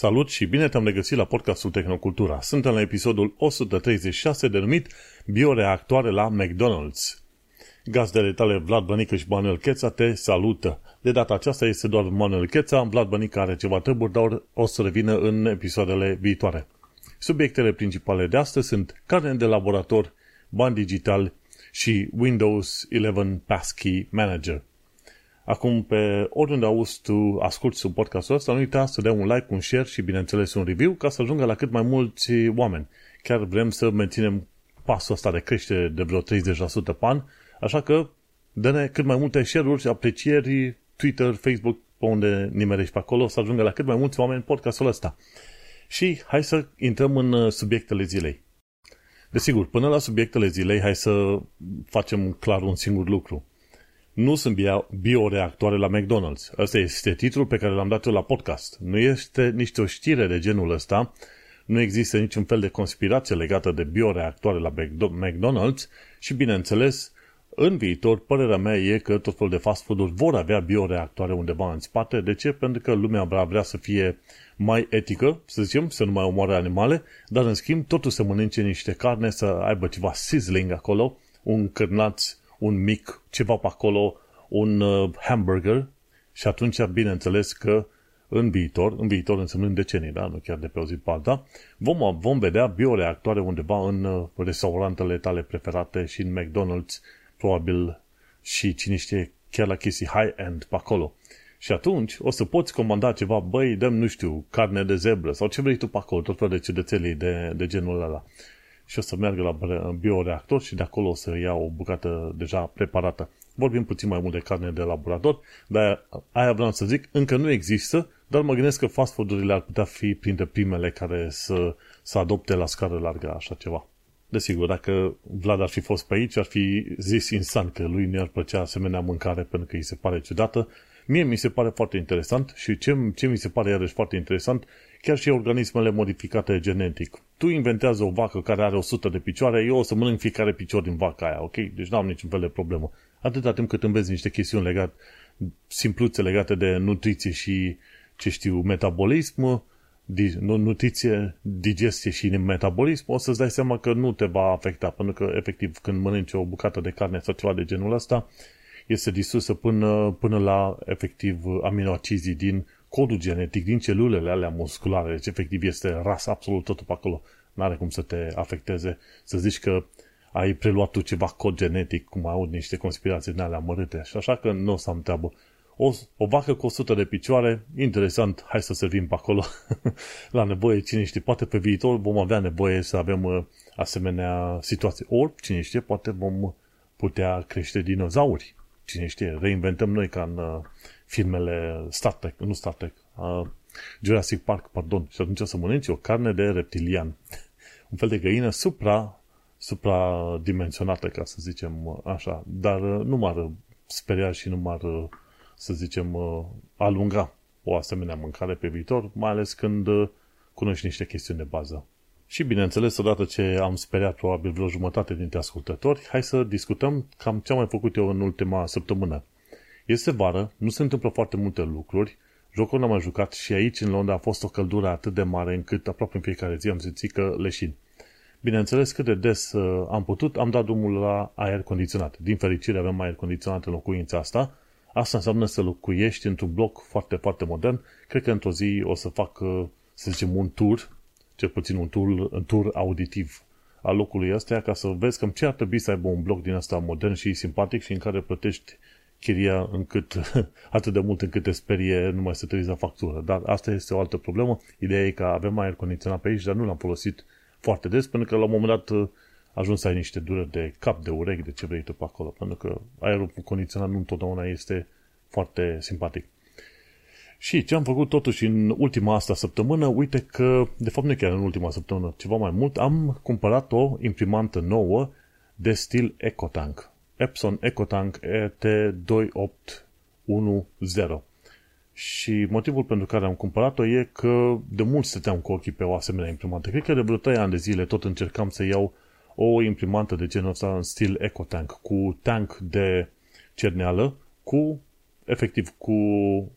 Salut și bine te-am regăsit la podcastul Tehnocultura. Suntem la episodul 136 denumit Bioreactoare la McDonald's. Gazdele tale Vlad Bănică și Manuel Cheța te salută. De data aceasta este doar Manuel Cheța, Vlad Bănică are ceva treburi, dar o să revină în episoadele viitoare. Subiectele principale de astăzi sunt carne de laborator, bani digitali și Windows 11 Passkey Manager. Acum, pe oriunde auzi tu, asculti sub podcastul ăsta, nu uita să dai un like, un share și, bineînțeles, un review ca să ajungă la cât mai mulți oameni. Chiar vrem să menținem pasul ăsta de creștere de vreo 30% pe an, așa că dă-ne cât mai multe share-uri, aprecieri, Twitter, Facebook, pe unde nimerești pe acolo, să ajungă la cât mai mulți oameni podcastul ăsta. Și hai să intrăm în uh, subiectele zilei. Desigur, până la subiectele zilei, hai să facem clar un singur lucru nu sunt bioreactoare la McDonald's. Asta este titlul pe care l-am dat eu la podcast. Nu este nici o știre de genul ăsta, nu există niciun fel de conspirație legată de bioreactoare la McDonald's și, bineînțeles, în viitor, părerea mea e că tot felul de fast food-uri vor avea bioreactoare undeva în spate. De ce? Pentru că lumea vrea, vrea să fie mai etică, să zicem, să nu mai omoare animale, dar în schimb totul să mănânce niște carne, să aibă ceva sizzling acolo, un cârnaț un mic, ceva pe acolo, un uh, hamburger și atunci, bineînțeles că în viitor, în viitor însemnând decenii, da? nu chiar de pe o zi pe alta, vom, vom vedea bioreactoare undeva în uh, restaurantele tale preferate și în McDonald's, probabil și cine știe, chiar la chestii high-end pe acolo. Și atunci o să poți comanda ceva, băi, dăm, nu știu, carne de zebră sau ce vrei tu pe acolo, tot felul de ciudățelii de, de genul ăla și o să meargă la bioreactor și de acolo o să ia o bucată deja preparată. Vorbim puțin mai mult de carne de laborator, dar aia vreau să zic, încă nu există, dar mă gândesc că fast food-urile ar putea fi printre primele care să, să adopte la scară largă așa ceva. Desigur, dacă Vlad ar fi fost pe aici, ar fi zis instant că lui nu ar plăcea asemenea mâncare pentru că îi se pare ciudată. Mie mi se pare foarte interesant și ce, ce mi se pare iarăși foarte interesant chiar și organismele modificate genetic. Tu inventează o vacă care are 100 de picioare, eu o să mănânc fiecare picior din vaca aia, ok? Deci nu am niciun fel de problemă. Atâta timp cât înveți niște chestiuni legate, simpluțe legate de nutriție și, ce știu, metabolism, nutriție, digestie și metabolism, o să-ți dai seama că nu te va afecta, pentru că, efectiv, când mănânci o bucată de carne sau ceva de genul ăsta, este distrusă până, până la, efectiv, aminoacizii din codul genetic din celulele alea musculare, deci efectiv este ras absolut totul pe acolo. N-are cum să te afecteze, să zici că ai preluat tu ceva cod genetic, cum aud niște conspirații din alea mărâte. Și așa că nu o să am treabă. O, o vacă cu 100 de picioare, interesant, hai să servim pe acolo la nevoie, cine știe, poate pe viitor vom avea nevoie să avem uh, asemenea situații. Ori, cine știe, poate vom putea crește dinozauri. Cine știe, reinventăm noi ca în uh, filmele Star Trek, nu Star Trek, uh, Jurassic Park, pardon, și atunci să mănânci o carne de reptilian. Un fel de găină supra, supradimensionată, ca să zicem așa, dar uh, nu m-ar speria și nu m-ar, uh, să zicem, uh, alunga o asemenea mâncare pe viitor, mai ales când cunoști niște chestiuni de bază. Și bineînțeles, odată ce am speriat probabil vreo jumătate dintre ascultători, hai să discutăm cam ce am mai făcut eu în ultima săptămână. Este vară, nu se întâmplă foarte multe lucruri, jocul n-am mai jucat și aici în Londra a fost o căldură atât de mare încât aproape în fiecare zi am simțit că leșin. Bineînțeles, cât de des uh, am putut, am dat drumul la aer condiționat. Din fericire avem aer condiționat în locuința asta. Asta înseamnă să locuiești într-un bloc foarte, foarte modern. Cred că într-o zi o să fac, uh, să zicem, un tour, cel puțin un tour, un tour auditiv al locului ăsta, ca să vezi cam ce ar trebui să aibă un bloc din asta modern și simpatic și în care plătești chiria încât, atât de mult încât te sperie numai să te la factură. Dar asta este o altă problemă. Ideea e că avem aer condiționat pe aici, dar nu l-am folosit foarte des, pentru că la un moment dat uh, ajuns să ai niște dureri de cap, de urechi, de ce vrei tu pe acolo, pentru că aerul condiționat nu întotdeauna este foarte simpatic. Și ce am făcut totuși în ultima asta săptămână, uite că, de fapt nu chiar în ultima săptămână, ceva mai mult, am cumpărat o imprimantă nouă de stil EcoTank. Epson EcoTank ET2810. Și motivul pentru care am cumpărat-o e că de mult stăteam cu ochii pe o asemenea imprimantă. Cred că de vreo 3 ani de zile tot încercam să iau o imprimantă de genul ăsta în stil EcoTank, cu tank de cerneală, cu efectiv cu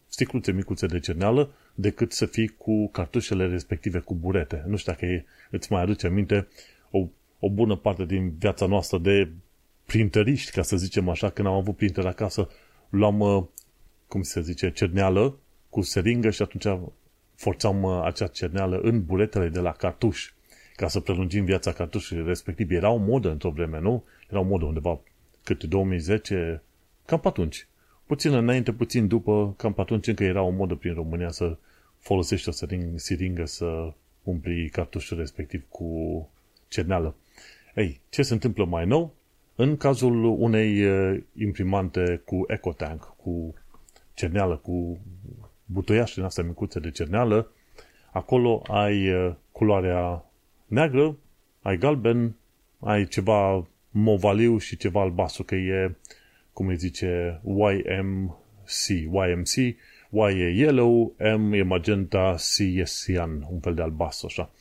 sticluțe micuțe de cerneală, decât să fii cu cartușele respective cu burete. Nu știu dacă e, îți mai aduce aminte o, o bună parte din viața noastră de printeriști, ca să zicem așa, când am avut printer acasă, luam, uh, cum se zice, cerneală cu seringă și atunci forțam uh, acea cerneală în buretele de la cartuș ca să prelungim viața cartușului respectiv. Era o modă într-o vreme, nu? Era o modă undeva cât 2010, cam pe atunci. Puțin înainte, puțin după, cam pe atunci încă era o modă prin România să folosești o siringă să umpli cartușul respectiv cu cerneală. Ei, ce se întâmplă mai nou? În cazul unei imprimante cu EcoTank, cu cerneală, cu butoiașe din astea micuțe de cerneală, acolo ai culoarea neagră, ai galben, ai ceva movaliu și ceva albastru, că e, cum îi zice, YMC, YMC, Y e yellow, M e magenta, C e cyan, un fel de albastru, așa.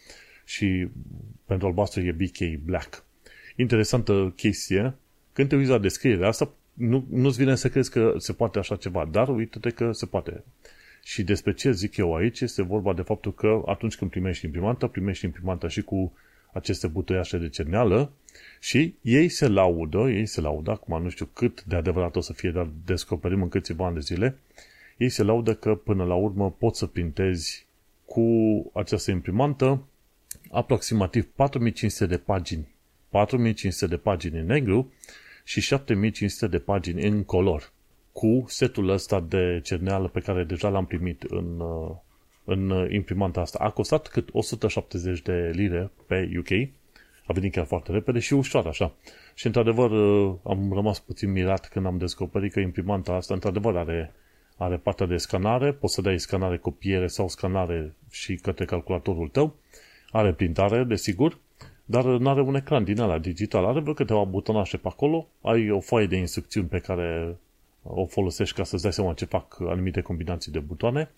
Și pentru albastru e BK Black. Interesantă chestie, când te uiți la descrierea asta, nu, nu-ți vine să crezi că se poate așa ceva, dar uite-te că se poate. Și despre ce zic eu aici este vorba de faptul că atunci când primești imprimanta, primești imprimanta și cu aceste butoiașe de cerneală și ei se laudă, ei se laudă, acum nu știu cât de adevărat o să fie, dar descoperim în câțiva ani de zile, ei se laudă că până la urmă poți să printezi cu această imprimantă aproximativ 4500 de pagini. 4500 de pagini în negru și 7500 de pagini în color cu setul ăsta de cerneală pe care deja l-am primit în, uh, în imprimanta asta. A costat cât 170 de lire pe UK. A venit chiar foarte repede și ușor așa. Și într-adevăr uh, am rămas puțin mirat când am descoperit că imprimanta asta într-adevăr are, are partea de scanare. Poți să dai scanare copiere sau scanare și către calculatorul tău. Are printare, desigur, dar nu are un ecran din ala digital. Are vreo câteva butonașe pe acolo. Ai o foaie de instrucțiuni pe care o folosești ca să-ți dai seama ce fac anumite combinații de butoane.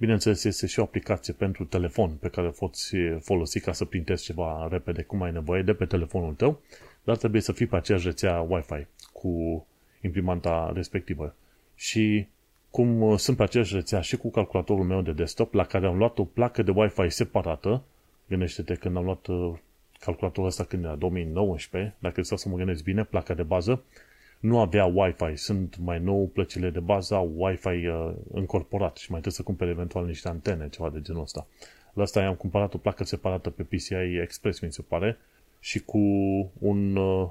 Bineînțeles, este și o aplicație pentru telefon pe care o poți folosi ca să printezi ceva repede cum ai nevoie de pe telefonul tău, dar trebuie să fii pe aceeași rețea Wi-Fi cu imprimanta respectivă. Și cum sunt pe aceeași rețea și cu calculatorul meu de desktop, la care am luat o placă de Wi-Fi separată, gândește-te când am luat uh, calculatorul ăsta când era 2019, dacă stau să mă gândesc bine, placa de bază, nu avea Wi-Fi. Sunt mai nou plăcile de bază au Wi-Fi uh, încorporat și mai trebuie să cumpere eventual niște antene, ceva de genul ăsta. La asta i-am cumpărat o placă separată pe PCI Express, mi se pare, și cu un uh,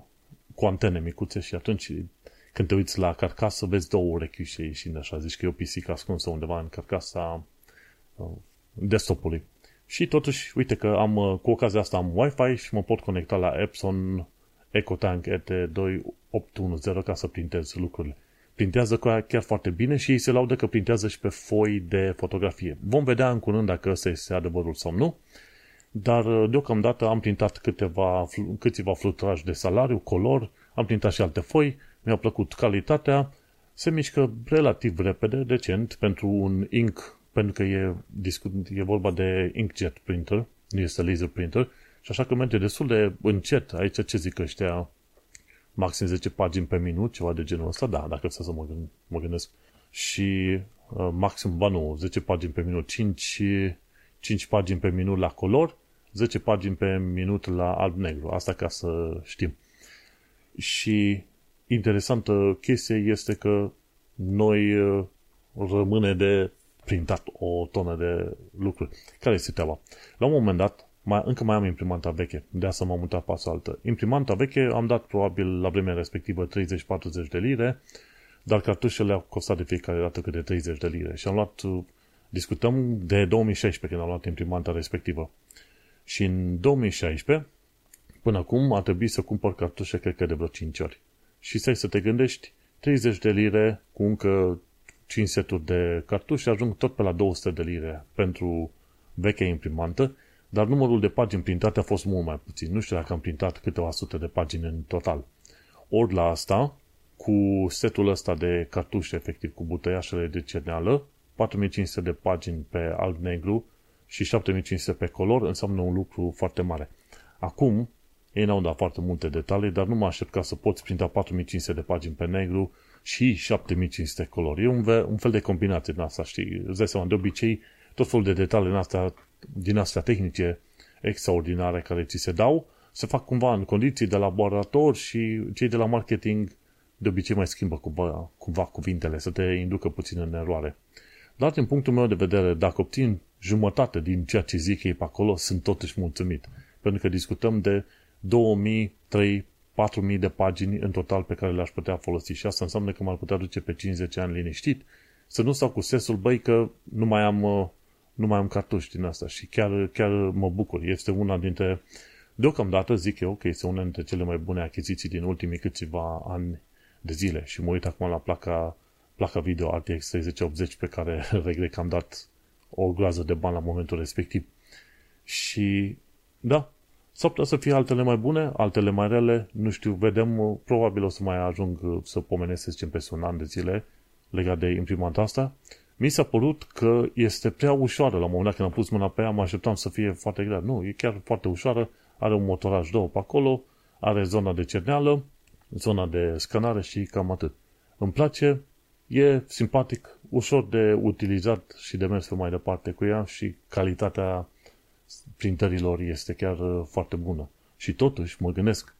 cu antene micuțe și atunci când te uiți la carcasă, vezi două urechi și ieșind așa. Zici că e o PC ascunsă undeva în carcasa uh, desktopului. Și totuși, uite că am, uh, cu ocazia asta am Wi-Fi și mă pot conecta la Epson EcoTank ET2810 ca să printez lucrurile. Printează chiar foarte bine și ei se laudă că printează și pe foi de fotografie. Vom vedea în curând dacă ăsta este adevărul sau nu, dar uh, deocamdată am printat câteva, câțiva fluturași de salariu, color, am printat și alte foi, mi-a plăcut calitatea, se mișcă relativ repede, decent, pentru un ink, pentru că e, e vorba de inkjet printer, nu este laser printer, și așa că merge destul de încet. Aici ce zic ăștia? Maxim 10 pagini pe minut, ceva de genul ăsta? Da, dacă să mă, gând, mă gândesc. Și uh, maxim, ba nu, 10 pagini pe minut, 5, 5 pagini pe minut la color, 10 pagini pe minut la alb-negru. Asta ca să știm. Și interesantă chestie este că noi uh, rămâne de printat o tonă de lucruri. Care este treaba? La un moment dat, mai, încă mai am imprimanta veche, de asta m-am mutat pe altă. Imprimanta veche am dat probabil la vremea respectivă 30-40 de lire, dar cartușele au costat de fiecare dată câte 30 de lire. Și am luat, discutăm de 2016 când am luat imprimanta respectivă. Și în 2016, până acum, a trebuit să cumpăr cartușe, cred că de vreo 5 ori. Și stai să te gândești, 30 de lire cu încă 5 seturi de cartușe ajung tot pe la 200 de lire pentru vechea imprimantă dar numărul de pagini printate a fost mult mai puțin. Nu știu dacă am printat câteva sute de pagini în total. Ori la asta, cu setul ăsta de cartușe, efectiv, cu butăiașele de cerneală, 4500 de pagini pe alb-negru și 7500 pe color, înseamnă un lucru foarte mare. Acum, ei n-au dat foarte multe detalii, dar nu mă aștept ca să poți printa 4500 de pagini pe negru și 7500 colori. E un, un fel de combinație din asta, știi? Îți dai seama, de obicei tot felul de detalii din astea, din astea tehnice extraordinare care ți se dau, se fac cumva în condiții de laborator și cei de la marketing de obicei mai schimbă cumva, cumva cuvintele, să te inducă puțin în eroare. Dar din punctul meu de vedere, dacă obțin jumătate din ceea ce zic ei pe acolo, sunt totuși mulțumit. Pentru că discutăm de 2000, 3, 4000 de pagini în total pe care le-aș putea folosi și asta înseamnă că m-ar putea duce pe 50 ani liniștit să nu stau cu sesul, băi, că nu mai am, nu mai am cartuși din asta și chiar, chiar mă bucur. Este una dintre, deocamdată zic eu că este una dintre cele mai bune achiziții din ultimii câțiva ani de zile și mă uit acum la placa, placa video RTX 3080 pe care regret că am dat o groază de bani la momentul respectiv. Și da, S-ar putea să fie altele mai bune, altele mai rele, nu știu, vedem, probabil o să mai ajung să pomenesc, să zicem, peste un an de zile legat de imprimanta asta. Mi s-a părut că este prea ușoară la un moment dat când am pus mâna pe ea, mă așteptam să fie foarte grea. Nu, e chiar foarte ușoară, are un motoraj două pe acolo, are zona de cerneală, zona de scanare și cam atât. Îmi place, e simpatic, ușor de utilizat și de mers pe mai departe cu ea și calitatea printărilor este chiar uh, foarte bună. Și totuși mă gândesc,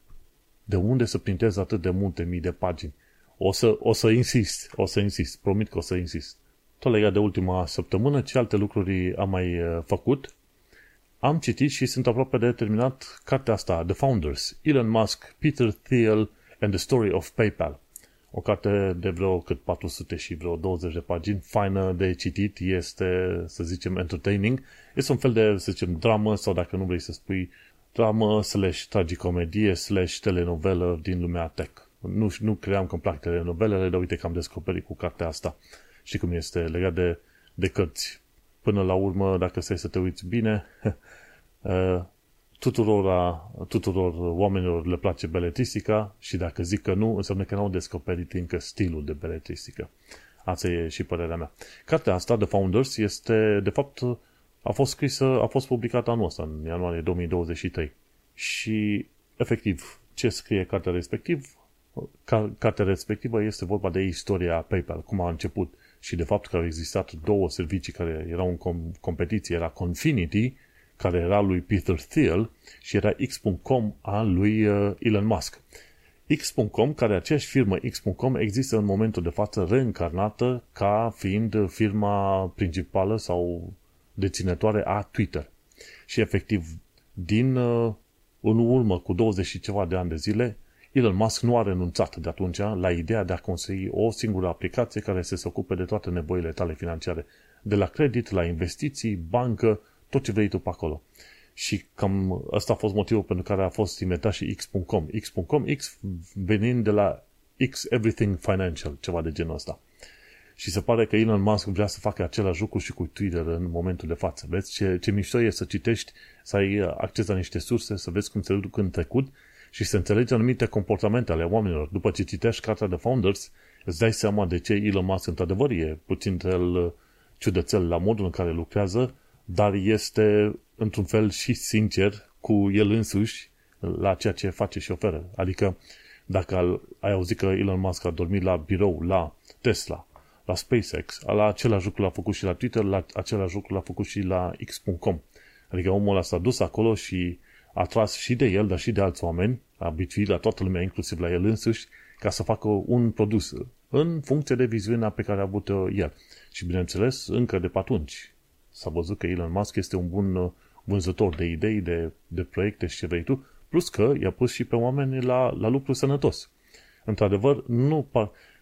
de unde să printez atât de multe mii de pagini? O să, o să insist, o să insist, promit că o să insist. Tot legat de ultima săptămână, ce alte lucruri am mai uh, făcut? Am citit și sunt aproape de terminat cartea asta, The Founders, Elon Musk, Peter Thiel and the Story of PayPal. O carte de vreo cât 400 și vreo 20 de pagini, faină de citit, este, să zicem, entertaining. Este un fel de, să zicem, dramă sau dacă nu vrei să spui dramă slash tragicomedie slash telenovelă din lumea tech. Nu, nu cream că îmi plac telenovelele, dar uite că am descoperit cu cartea asta. Și cum este legat de, de cărți. Până la urmă, dacă stai să te uiți bine, uh, tuturor, tuturor oamenilor le place beletristica și dacă zic că nu, înseamnă că n-au descoperit încă stilul de beletristică. Asta e și părerea mea. Cartea asta, The Founders, este, de fapt, a fost scrisă, a fost publicată anul ăsta, în ianuarie 2023. Și, efectiv, ce scrie cartea respectiv? Cartea respectivă este vorba de istoria PayPal, cum a început și de fapt că au existat două servicii care erau în competiție, era Confinity care era lui Peter Thiel și era X.com al lui uh, Elon Musk. X.com, care aceeași firmă X.com există în momentul de față reîncarnată ca fiind firma principală sau deținătoare a Twitter. Și efectiv, din uh, în urmă cu 20 și ceva de ani de zile, Elon Musk nu a renunțat de atunci la ideea de a construi o singură aplicație care să se ocupe de toate nevoile tale financiare, de la credit, la investiții, bancă, tot ce vrei tu pe acolo. Și cam ăsta a fost motivul pentru care a fost inventat și X.com. X.com, X venind de la X Everything Financial, ceva de genul ăsta. Și se pare că Elon Musk vrea să facă același lucru și cu Twitter în momentul de față. Vezi ce, ce mișto e să citești, să ai acces la niște surse, să vezi cum se duc în trecut și să înțelegi anumite comportamente ale oamenilor. După ce citești cartea de Founders, îți dai seama de ce Elon Musk într-adevăr e puțin el ciudățel la modul în care lucrează dar este într-un fel și sincer cu el însuși la ceea ce face și oferă. Adică dacă ai auzit că Elon Musk a dormit la birou, la Tesla, la SpaceX, la același lucru l-a făcut și la Twitter, la același lucru l-a făcut și la X.com. Adică omul ăla s-a dus acolo și a tras și de el, dar și de alți oameni, a bituit la toată lumea, inclusiv la el însuși, ca să facă un produs în funcție de viziunea pe care a avut el. Și bineînțeles, încă de pe atunci, S-a văzut că Elon Musk este un bun uh, vânzător de idei, de, de proiecte și ce vrei tu, plus că i-a pus și pe oameni la, la lucru sănătos. Într-adevăr, nu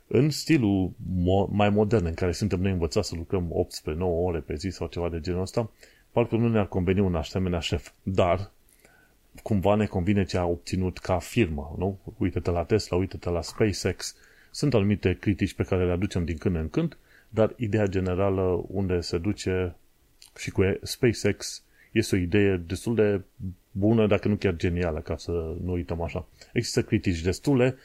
în stilul mo- mai modern în care suntem noi învățați să lucrăm 18-9 ore pe zi sau ceva de genul ăsta, parcă nu ne-ar conveni un asemenea șef. Dar, cumva ne convine ce a obținut ca firmă, nu? Uită-te la Tesla, uită-te la SpaceX. Sunt anumite critici pe care le aducem din când în când, dar ideea generală unde se duce și cu SpaceX este o idee destul de bună, dacă nu chiar genială, ca să nu uităm așa. Există critici destule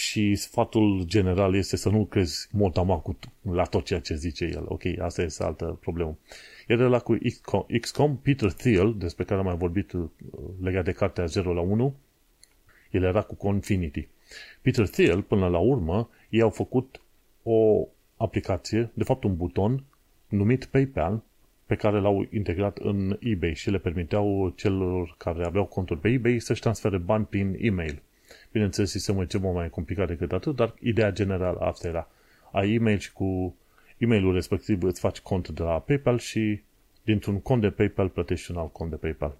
și sfatul general este să nu crezi motamacut la tot ceea ce zice el. Ok, asta este altă problemă. Iar la cu XCOM, XCOM, Peter Thiel, despre care am mai vorbit uh, legat de cartea 0 la 1, el era cu Confinity. Peter Thiel, până la urmă, ei au făcut o aplicație, de fapt un buton, numit PayPal, pe care l-au integrat în eBay și le permiteau celor care aveau conturi pe eBay să-și transfere bani prin e-mail. Bineînțeles, sistemul e ceva mai complicat decât atât, dar ideea generală asta era. Ai e-mail și cu e-mailul respectiv îți faci cont de la PayPal și dintr-un cont de PayPal plătești un alt cont de PayPal.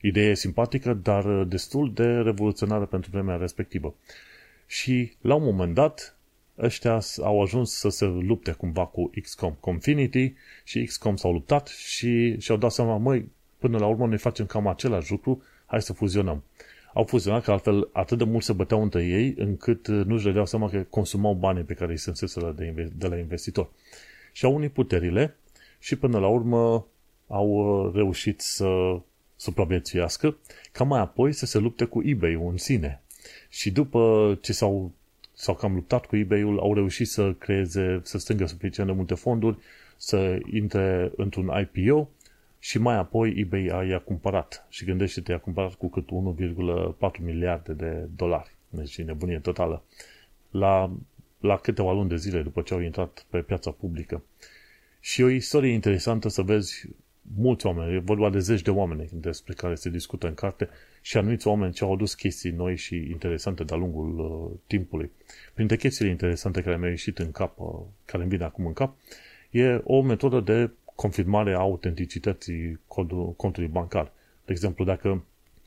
Ideea e simpatică, dar destul de revoluționară pentru vremea respectivă. Și la un moment dat, ăștia au ajuns să se lupte cumva cu XCOM. Confinity și XCOM s-au luptat și și-au dat seama, măi, până la urmă noi facem cam același lucru, hai să fuzionăm. Au fuzionat că altfel atât de mult se băteau între ei încât nu-și dădeau seama că consumau banii pe care îi strânseseră de, de la investitor. Și au unit puterile și până la urmă au reușit să supraviețuiască, ca mai apoi să se lupte cu eBay în sine. Și după ce s-au, s-au cam luptat cu eBay-ul, au reușit să creeze, să strângă suficient de multe fonduri, să intre într-un IPO și mai apoi eBay a i-a cumpărat. Și gândește-te, i-a cumpărat cu cât 1,4 miliarde de dolari. Deci e nebunie totală. La, la câteva luni de zile după ce au intrat pe piața publică. Și o istorie interesantă să vezi mulți oameni, e vorba de zeci de oameni despre care se discută în carte și anumiți oameni ce au adus chestii noi și interesante de-a lungul uh, timpului. Printre chestiile interesante care mi-au ieșit în cap, uh, care îmi vine acum în cap, e o metodă de confirmare a autenticității contului bancar. De exemplu, dacă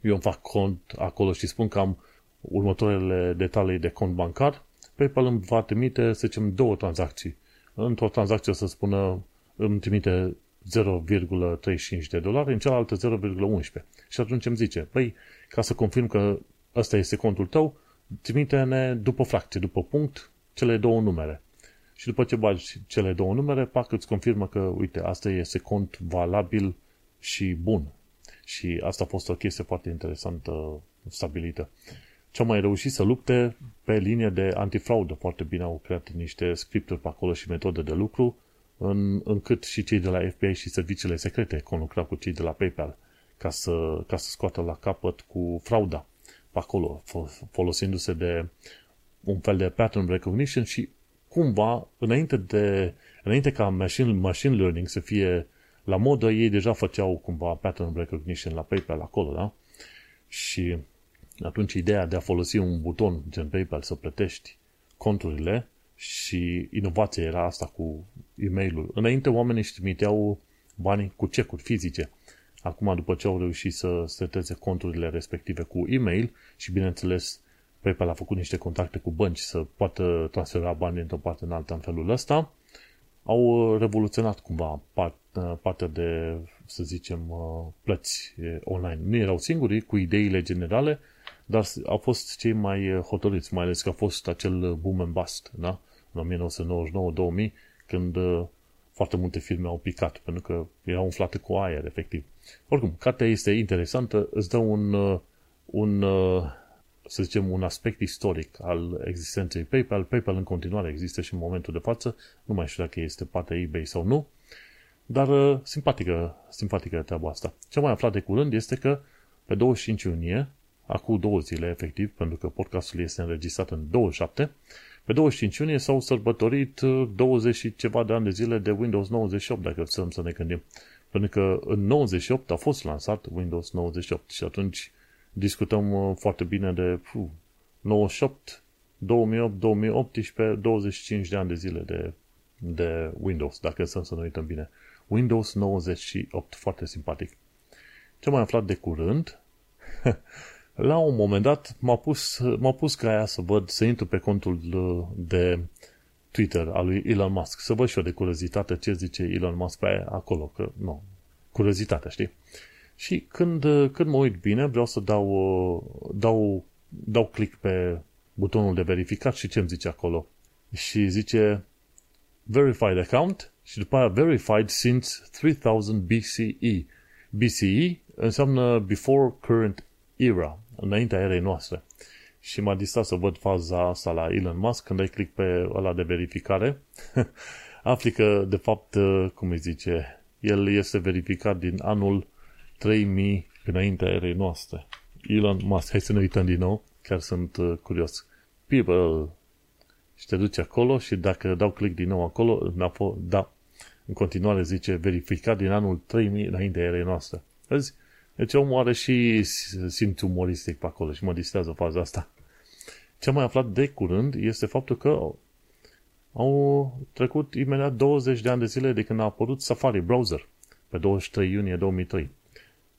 eu îmi fac cont acolo și spun că am următoarele detalii de cont bancar, PayPal îmi va trimite, să zicem, două tranzacții. Într-o tranzacție o să spună, îmi trimite 0,35 de dolari, în cealaltă 0,11. Și atunci îmi zice, păi, ca să confirm că ăsta este contul tău, trimite-ne după fracție, după punct, cele două numere. Și după ce bagi cele două numere, pac, îți confirmă că, uite, asta este cont valabil și bun. Și asta a fost o chestie foarte interesantă stabilită. Ce au mai reușit să lupte pe linie de antifraudă. Foarte bine au creat niște scripturi pe acolo și metode de lucru în, încât și cei de la FBI și serviciile secrete conlucrau cu cei de la PayPal ca să, ca să scoată la capăt cu frauda pe acolo, folosindu-se de un fel de pattern recognition și cumva, înainte, de, înainte ca machine, machine learning să fie la modă, ei deja făceau cumva pattern recognition la PayPal acolo, da? Și atunci ideea de a folosi un buton gen PayPal să plătești conturile și inovația era asta cu e mail Înainte oamenii își trimiteau banii cu cecuri fizice. Acum, după ce au reușit să seteze conturile respective cu e-mail și, bineînțeles, PayPal a făcut niște contacte cu bănci să poată transfera bani într-o parte în alta în felul ăsta, au revoluționat cumva partea de, să zicem, plăți online. Nu erau singuri cu ideile generale, dar au fost cei mai hotărâți, mai ales că a fost acel boom and bust, da? în 1999-2000, când uh, foarte multe firme au picat, pentru că erau umflate cu aer, efectiv. Oricum, cartea este interesantă, îți dă un, uh, un uh, să zicem, un aspect istoric al existenței PayPal. PayPal în continuare există și în momentul de față, nu mai știu dacă este partea eBay sau nu, dar simpatică, simpatică treaba asta. Ce am mai aflat de curând este că pe 25 iunie, acum două zile efectiv, pentru că podcastul este înregistrat în 27, pe 25 iunie s-au sărbătorit 20 uh, și ceva de ani de zile de Windows 98, dacă vrem să ne gândim. Pentru că în 98 a fost lansat Windows 98 și atunci discutăm uh, foarte bine de puh, 98, 2008, 2018, 25 de ani de zile de, de Windows, dacă să, să ne uităm bine. Windows 98, foarte simpatic. Ce am mai aflat de curând? La un moment dat m-a pus, m-a pus ca aia să văd, să intru pe contul de Twitter al lui Elon Musk, să văd și eu de curiozitate ce zice Elon Musk pe acolo, că nu, curiozitatea, știi? Și când, când mă uit bine, vreau să dau, dau, dau click pe butonul de verificat și ce îmi zice acolo. Și zice verified account și după aia verified since 3000 BCE. BCE înseamnă before current era, înaintea erei noastre. Și m-a distrat să văd faza asta la Elon Musk când ai click pe ăla de verificare. afli că, de fapt, cum îi zice, el este verificat din anul 3000 înaintea erei noastre. Elon Musk, hai să ne uităm din nou, chiar sunt uh, curios. People, și te duci acolo și dacă dau click din nou acolo, da, în continuare zice verificat din anul 3000 înainte erei noastre. Vezi? Deci omul are și simț umoristic pe acolo și mă distrează faza asta. Ce am mai aflat de curând este faptul că au trecut imediat 20 de ani de zile de când a apărut Safari browser pe 23 iunie 2003.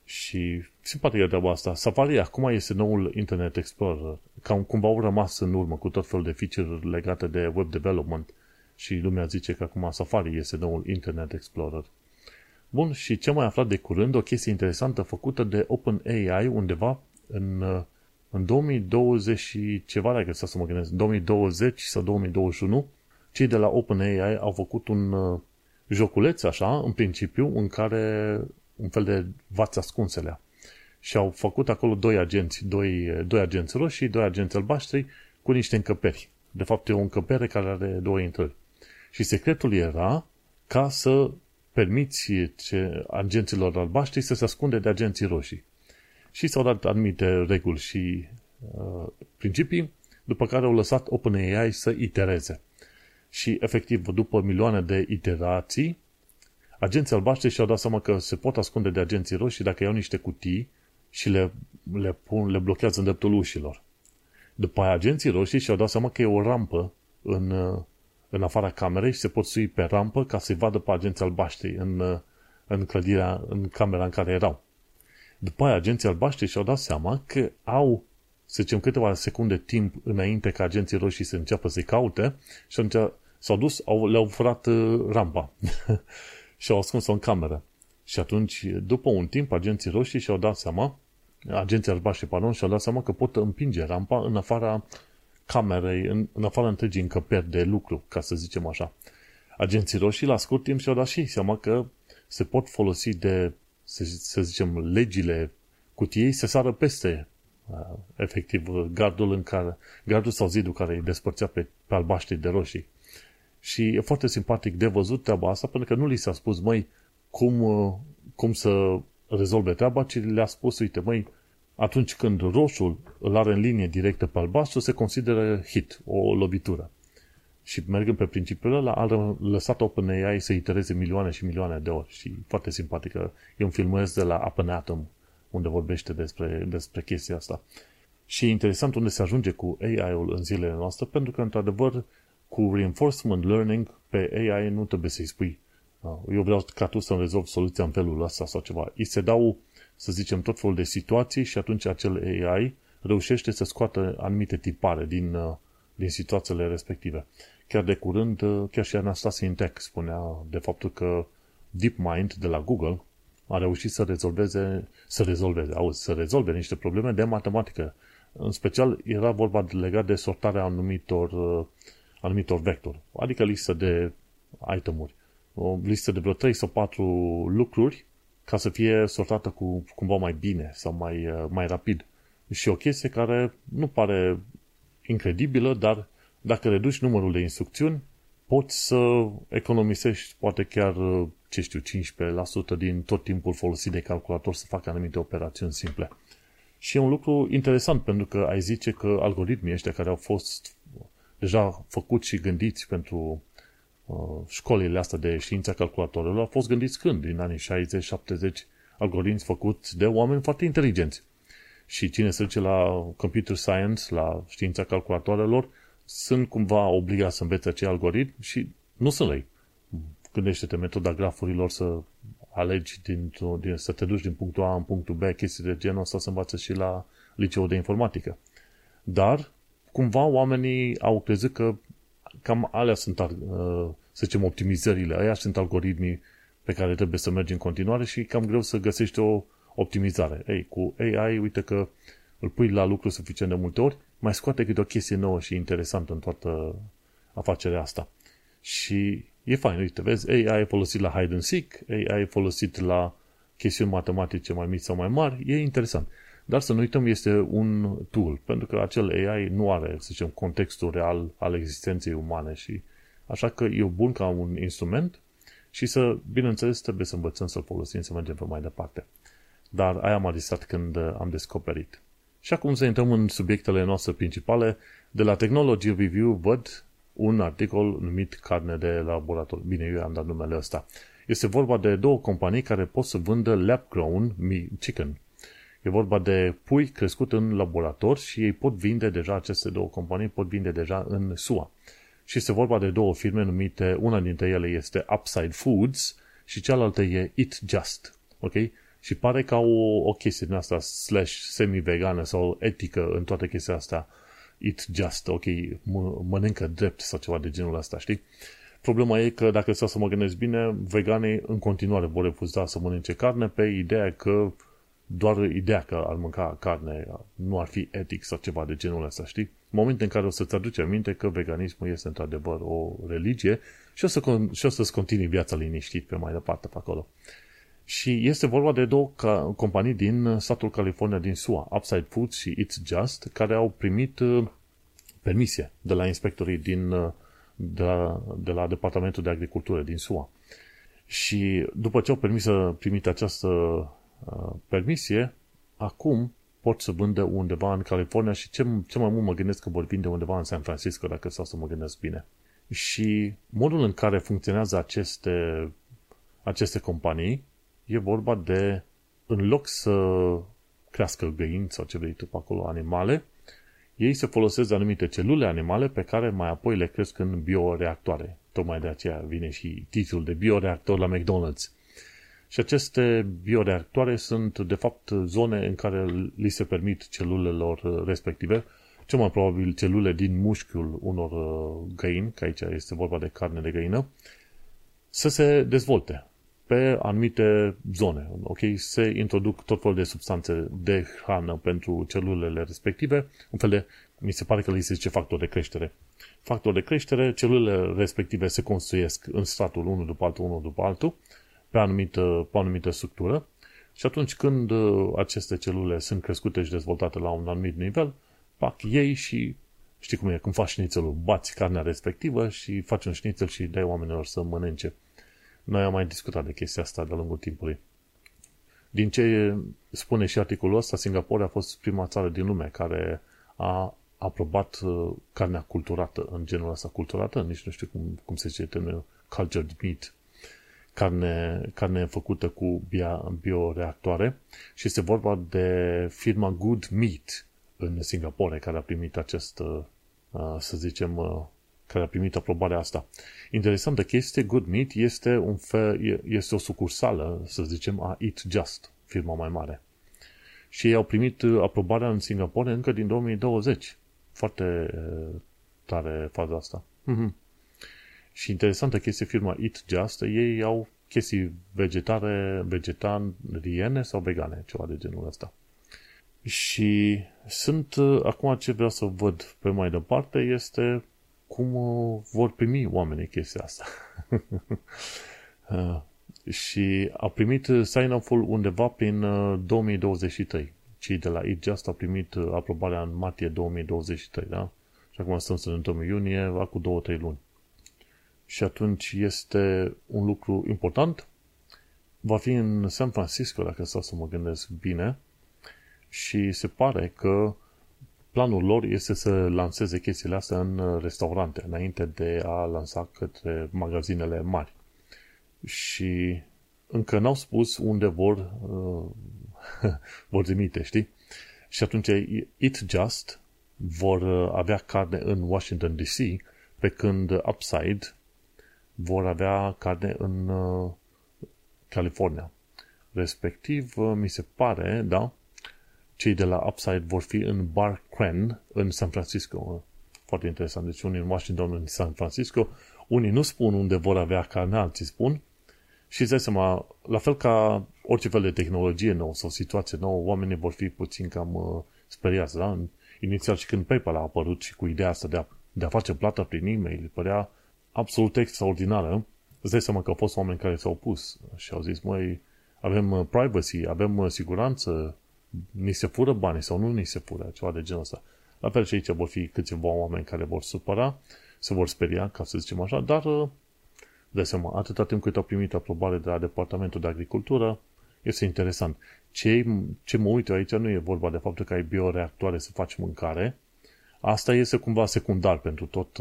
Și simpatică treaba asta. Safari acum este noul Internet Explorer. Cam cumva au rămas în urmă cu tot felul de feature legate de web development și lumea zice că acum Safari este noul Internet Explorer. Bun, și ce mai aflat de curând, o chestie interesantă făcută de OpenAI undeva în, în 2020 și ceva, dacă să mă gândesc, 2020 sau 2021, cei de la OpenAI au făcut un uh, joculeț așa, în principiu, în care un fel de vați ascunselea. Și au făcut acolo doi agenți, doi, doi agenți roșii, doi agenți albaștri cu niște încăperi. De fapt, e o încăpere care are două intrări. Și secretul era ca să permiți ce, agenților albaștri să se ascunde de agenții roșii. Și s-au dat anumite reguli și uh, principii, după care au lăsat OpenAI să itereze. Și, efectiv, după milioane de iterații, agenții albaștri și-au dat seama că se pot ascunde de agenții roșii dacă iau niște cutii și le, le, pun, le blochează în dreptul ușilor. După aia, agenții roșii și-au dat seama că e o rampă în, în afara camerei și se pot sui pe rampă ca să-i vadă pe agenții albaștri în, în clădirea, în camera în care erau. După aia, agenții albaștri și-au dat seama că au, să zicem, câteva secunde timp înainte ca agenții roșii să înceapă să-i caute și atunci s-au dus, au, le-au furat uh, rampa și au ascuns-o în cameră. Și atunci, după un timp, agenții roșii și-au dat seama, agenții albaștri, pardon, și-au dat seama că pot împinge rampa în afara camerei, în, în afara întregii încăperi de lucru, ca să zicem așa. Agenții roșii, la scurt timp, și-au dat și seama că se pot folosi de, să, să zicem, legile cutiei să sară peste uh, efectiv gardul în care, gardul sau zidul care îi despărțea pe, pe albaștri de roșii. Și e foarte simpatic de văzut treaba asta, pentru că nu li s-a spus, măi, cum, uh, cum să rezolve treaba, ci le-a spus, uite, măi, atunci când roșul îl are în linie directă pe albastru, se consideră hit, o lovitură. Și mergând pe principiul ăla, a lăsat OpenAI să itereze milioane și milioane de ori. Și foarte simpatică. E un filmuleț de la Up Atom, unde vorbește despre, despre chestia asta. Și e interesant unde se ajunge cu AI-ul în zilele noastre, pentru că, într-adevăr, cu reinforcement learning pe AI nu trebuie să-i spui eu vreau ca tu să-mi rezolvi soluția în felul ăsta sau ceva. Îi se dau, să zicem, tot felul de situații și atunci acel AI reușește să scoată anumite tipare din, uh, din situațiile respective. Chiar de curând, uh, chiar și Anastasia Intec spunea de faptul că DeepMind de la Google a reușit să rezolveze, să rezolveze, auzi, să rezolve niște probleme de matematică. În special era vorba legat de sortarea anumitor uh, anumitor vectori, adică listă de itemuri, o listă de vreo 3 sau 4 lucruri ca să fie sortată cu cumva mai bine sau mai, uh, mai rapid. Și o chestie care nu pare incredibilă, dar dacă reduci numărul de instrucțiuni, poți să economisești poate chiar, uh, ce știu, 15% din tot timpul folosit de calculator să facă anumite operațiuni simple. Și e un lucru interesant, pentru că ai zice că algoritmii ăștia care au fost deja făcuți și gândiți pentru uh, școlile astea de știința calculatorilor au fost gândiți când? Din anii 60-70 algoritmi făcuți de oameni foarte inteligenți. Și cine se duce la computer science, la știința calculatoarelor, sunt cumva obligați să învețe acei algoritmi și nu sunt lei. Gândește-te metoda grafurilor să alegi din, din, să te duci din punctul A în punctul B, chestii de genul ăsta să învață și la liceul de informatică. Dar cumva oamenii au crezut că cam alea sunt, uh, să zicem, optimizările, aia sunt algoritmii pe care trebuie să mergi în continuare și cam greu să găsești o optimizare. Ei, cu AI, uite că îl pui la lucru suficient de multe ori, mai scoate câte o chestie nouă și interesantă în toată afacerea asta. Și e fain, uite, vezi, AI e folosit la hide and seek, AI e folosit la chestiuni matematice mai mici sau mai mari, e interesant. Dar să nu uităm, este un tool, pentru că acel AI nu are, să zicem, contextul real al existenței umane și așa că e bun ca un instrument și să, bineînțeles, trebuie să învățăm să-l folosim, să mergem pe mai departe. Dar aia m-a distrat când am descoperit. Și acum să intrăm în subiectele noastre principale. De la Technology Review văd un articol numit carne de laborator. Bine, eu am dat numele ăsta. Este vorba de două companii care pot să vândă lab-grown chicken. E vorba de pui crescut în laborator și ei pot vinde deja, aceste două companii pot vinde deja în SUA. Și este vorba de două firme numite, una dintre ele este Upside Foods și cealaltă e Eat Just. Ok? Și pare ca o, o chestie din asta slash semi-vegană sau etică în toată chestia asta. Eat Just, ok, mănâncă drept sau ceva de genul ăsta, știi? Problema e că dacă stau să mă gândesc bine, veganii în continuare vor refuza să mănânce carne pe ideea că doar ideea că ar mânca carne nu ar fi etic sau ceva de genul ăsta, știi? În momentul în care o să-ți aduce aminte că veganismul este într-adevăr o religie și o, să, și o să-ți continui viața liniștit pe mai departe pe acolo. Și este vorba de două companii din statul California din SUA, Upside Foods și It's Just, care au primit uh, permisie de la inspectorii din, uh, de, la, de la Departamentul de Agricultură din SUA. Și după ce au permis, primit această uh, permisie, acum pot să vândă undeva în California și ce, ce mai mult mă gândesc că vor vinde undeva în San Francisco, dacă stau să mă gândesc bine. Și modul în care funcționează aceste, aceste companii e vorba de, în loc să crească găini sau ce vrei tu pe acolo, animale, ei se folosesc de anumite celule animale pe care mai apoi le cresc în bioreactoare. Tocmai de aceea vine și titlul de bioreactor la McDonald's. Și aceste bioreactoare sunt, de fapt, zone în care li se permit celulelor respective, cel mai probabil celule din mușchiul unor uh, găini, că aici este vorba de carne de găină, să se dezvolte pe anumite zone. Ok? Se introduc tot felul de substanțe de hrană pentru celulele respective, un fel de, mi se pare că li se zice factor de creștere. Factor de creștere, celulele respective se construiesc în stratul unul după altul, unul după altul, pe, anumită, pe anumită structură și atunci când uh, aceste celule sunt crescute și dezvoltate la un anumit nivel, fac ei și știi cum e, când faci șnițelul, bați carnea respectivă și faci un șnițel și dai oamenilor să mănânce. Noi am mai discutat de chestia asta de-a lungul timpului. Din ce spune și articolul ăsta, Singapore a fost prima țară din lume care a aprobat uh, carnea culturată, în genul ăsta culturată, nici nu știu cum, cum se zice termenul, cultured meat, carne, carne făcută cu bioreactoare și este vorba de firma Good Meat în Singapore care a primit acest, uh, să zicem, uh, care a primit aprobarea asta. Interesantă chestie, Good Meat este, un fel, este o sucursală, să zicem, a Eat Just, firma mai mare. Și ei au primit uh, aprobarea în Singapore încă din 2020. Foarte tare faza asta. Mm-hmm. Și interesantă chestie, firma Eat Just, ei au chestii vegetare, vegetariene sau vegane, ceva de genul ăsta. Și sunt, uh, acum ce vreau să văd pe mai departe este cum uh, vor primi oamenii chestia asta. Uh, și a primit sign-off-ul undeva prin 2023. Cei de la Eat Just au primit aprobarea în martie 2023, da? Și acum stăm să ne întâlnim iunie, acum 2-3 luni și atunci este un lucru important. Va fi în San Francisco, dacă stau să mă gândesc bine, și se pare că planul lor este să lanseze chestiile astea în restaurante, înainte de a lansa către magazinele mari. Și încă n-au spus unde vor, uh, vor trimite, știi? Și atunci Eat Just vor uh, avea carne în Washington DC, pe când Upside vor avea carne în uh, California. Respectiv, uh, mi se pare, da, cei de la Upside vor fi în Bar Cren, în San Francisco. Foarte interesant. Deci unii în Washington, unii în San Francisco. Unii nu spun unde vor avea carne, alții spun. Și îți dai seama, la fel ca orice fel de tehnologie nouă sau situație nouă, oamenii vor fi puțin cam uh, speriați. Da? Inițial și când PayPal a apărut și cu ideea asta de a, de a face plată prin e-mail, părea absolut extraordinară, îți dai seama că au fost oameni care s-au opus și au zis, măi, avem uh, privacy, avem uh, siguranță, ni se fură bani sau nu ni se fură, ceva de genul ăsta. La fel și aici vor fi câțiva oameni care vor supăra, se vor speria, ca să zicem așa, dar uh, de seama, atâta timp cât au primit aprobare de la Departamentul de Agricultură, este interesant. Ce, ce mă uit aici nu e vorba de faptul că ai bioreactoare să faci mâncare, Asta este cumva secundar pentru tot,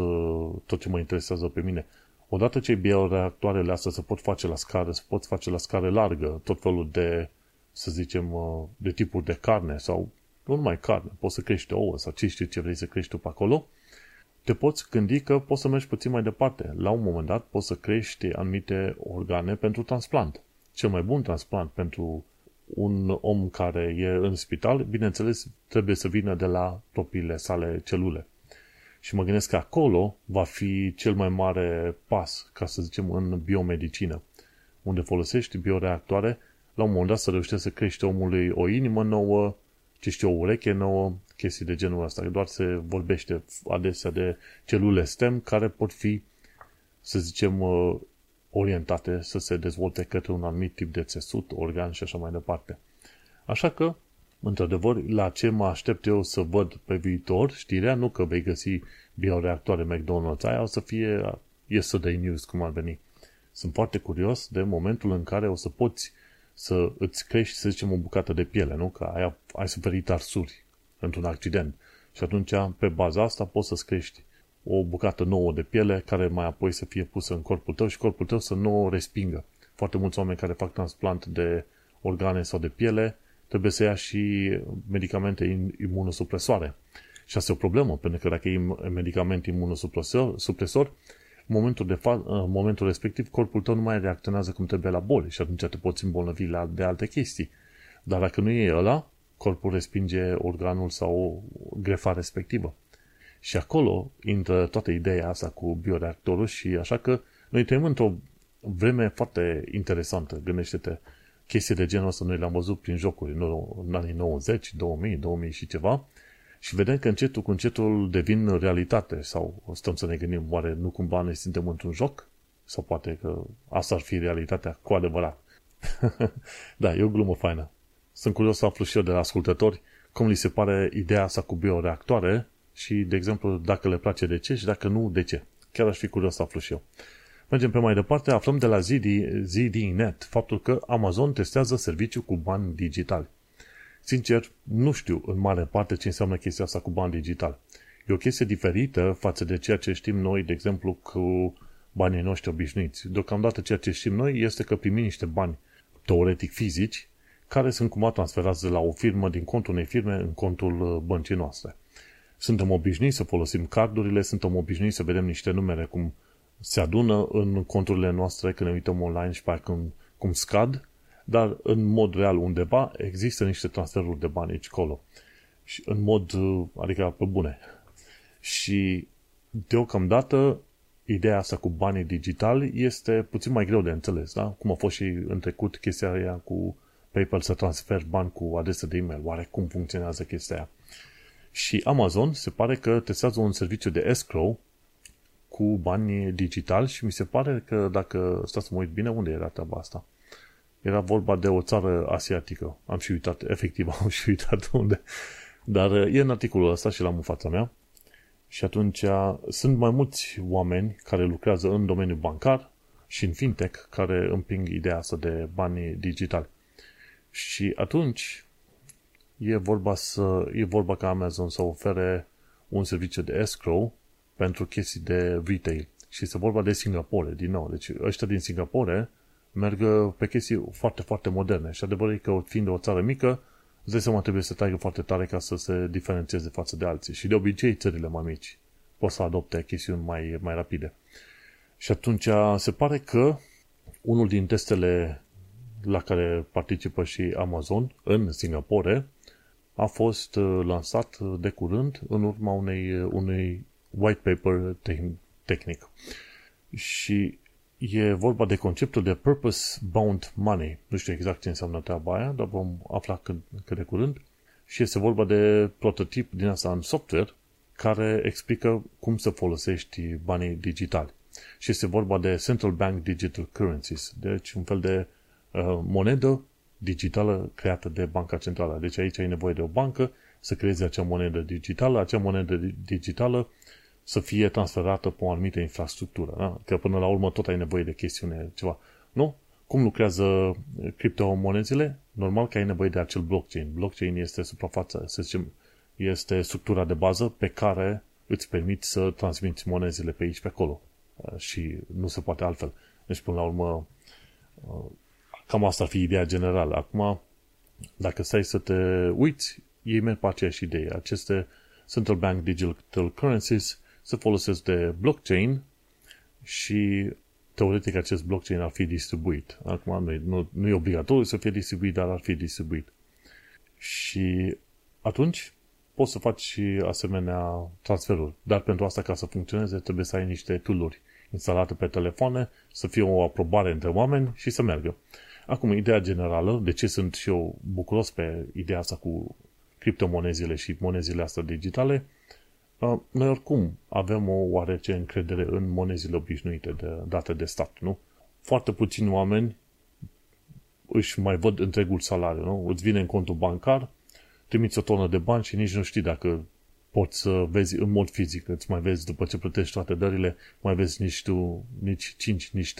tot ce mă interesează pe mine. Odată ce bioreactoarele astea se pot face la scară, se pot face la scară largă, tot felul de, să zicem, de tipuri de carne sau nu numai carne, poți să crești ouă sau ce știu ce vrei să crești tu pe acolo, te poți gândi că poți să mergi puțin mai departe. La un moment dat poți să crești anumite organe pentru transplant. Cel mai bun transplant pentru un om care e în spital, bineînțeles, trebuie să vină de la propriile sale celule. Și mă gândesc că acolo va fi cel mai mare pas, ca să zicem, în biomedicină, unde folosești bioreactoare, la un moment dat să reușești să crești omului o inimă nouă, ce știu, o ureche nouă, chestii de genul ăsta. Doar se vorbește adesea de celule STEM care pot fi, să zicem, uh, orientate să se dezvolte către un anumit tip de țesut, organ și așa mai departe. Așa că, într-adevăr, la ce mă aștept eu să văd pe viitor, știrea, nu că vei găsi bioreactoare McDonald's, aia o să fie yesterday news, cum ar veni. Sunt foarte curios de momentul în care o să poți să îți crești, să zicem, o bucată de piele, nu? Că ai, ai suferit arsuri într-un accident. Și atunci, pe baza asta, poți să-ți crești o bucată nouă de piele care mai apoi să fie pusă în corpul tău și corpul tău să nu o respingă. Foarte mulți oameni care fac transplant de organe sau de piele trebuie să ia și medicamente imunosupresoare. Și asta e o problemă, pentru că dacă iei medicament imunosupresor, supresor, în momentul, de fa- în momentul respectiv corpul tău nu mai reacționează cum trebuie la boli și atunci te poți îmbolnăvi la, de alte chestii. Dar dacă nu e ăla, corpul respinge organul sau grefa respectivă. Și acolo intră toată ideea asta cu bioreactorul și așa că noi trăim într-o vreme foarte interesantă. Gândește-te, chestii de genul ăsta noi le-am văzut prin jocuri în anii 90, 2000, 2000 și ceva și vedem că încetul cu încetul devin realitate sau stăm să ne gândim, oare nu cumva noi suntem într-un joc? Sau poate că asta ar fi realitatea cu adevărat. da, e o glumă faină. Sunt curios să aflu și eu de la ascultători cum li se pare ideea asta cu bioreactoare și, de exemplu, dacă le place de ce și dacă nu, de ce. Chiar aș fi curios să aflu și eu. Mergem pe mai departe, aflăm de la ZD, ZDNet faptul că Amazon testează serviciu cu bani digitali. Sincer, nu știu în mare parte ce înseamnă chestia asta cu bani digital. E o chestie diferită față de ceea ce știm noi, de exemplu, cu banii noștri obișnuiți. Deocamdată ceea ce știm noi este că primim niște bani teoretic fizici care sunt cumva transferați de la o firmă din contul unei firme în contul uh, băncii noastre. Suntem obișnuiți să folosim cardurile, suntem obișnuiți să vedem niște numere cum se adună în conturile noastre când ne uităm online și pe cum, cum scad, dar în mod real undeva există niște transferuri de bani aici colo. Și în mod, uh, adică pe bune. Și deocamdată ideea asta cu banii digitali este puțin mai greu de înțeles, da? Cum a fost și în trecut chestia aia cu PayPal să transfer bani cu adresă de e-mail. Oare cum funcționează chestia aia? Și Amazon se pare că testează un serviciu de escrow cu bani digitali și mi se pare că dacă stați să mă uit bine, unde era treaba asta? Era vorba de o țară asiatică. Am și uitat, efectiv am și uitat unde. Dar e în articolul ăsta și l-am în fața mea. Și atunci sunt mai mulți oameni care lucrează în domeniul bancar și în fintech care împing ideea asta de bani digitali. Și atunci e vorba, să, e vorba ca Amazon să ofere un serviciu de escrow pentru chestii de retail. Și este vorba de Singapore, din nou. Deci ăștia din Singapore merg pe chestii foarte, foarte moderne. Și adevărul e că fiind o țară mică, îți dai seama trebuie să taigă foarte tare ca să se diferențieze față de alții. Și de obicei țările mai mici pot să adopte chestiuni mai, mai rapide. Și atunci se pare că unul din testele la care participă și Amazon în Singapore a fost uh, lansat de curând în urma unei, unei white paper tehnic. Și e vorba de conceptul de Purpose Bound Money. Nu știu exact ce înseamnă treaba aia, dar vom afla cât, cât de curând. Și este vorba de prototip din asta în software care explică cum să folosești banii digitali. Și este vorba de Central Bank Digital Currencies, deci un fel de uh, monedă digitală creată de Banca Centrală. Deci aici ai nevoie de o bancă să creeze acea monedă digitală, acea monedă digitală să fie transferată pe o anumită infrastructură. Da? Că până la urmă tot ai nevoie de chestiune ceva. Nu? Cum lucrează criptomonezile? Normal că ai nevoie de acel blockchain. Blockchain este suprafața, să zicem, este structura de bază pe care îți permit să transmiți monezile pe aici, pe acolo. Uh, și nu se poate altfel. Deci, până la urmă, uh, cam asta ar fi ideea generală. Acum, dacă stai să te uiți, ei merg pe aceeași idee. Aceste Central Bank Digital Currencies se folosesc de blockchain și teoretic acest blockchain ar fi distribuit. Acum nu, nu, nu e obligatoriu să fie distribuit, dar ar fi distribuit. Și atunci poți să faci și asemenea transferuri. Dar pentru asta, ca să funcționeze, trebuie să ai niște tooluri instalate pe telefoane, să fie o aprobare între oameni și să meargă. Acum, ideea generală, de ce sunt și eu bucuros pe ideea asta cu criptomonezile și monezile astea digitale, noi oricum avem o oarece încredere în monezile obișnuite de date de stat, nu? Foarte puțini oameni își mai văd întregul salariu, nu? Îți vine în contul bancar, trimiți o tonă de bani și nici nu știi dacă poți să vezi în mod fizic, îți mai vezi după ce plătești toate dările, mai vezi nici tu, nici 5, nici 3%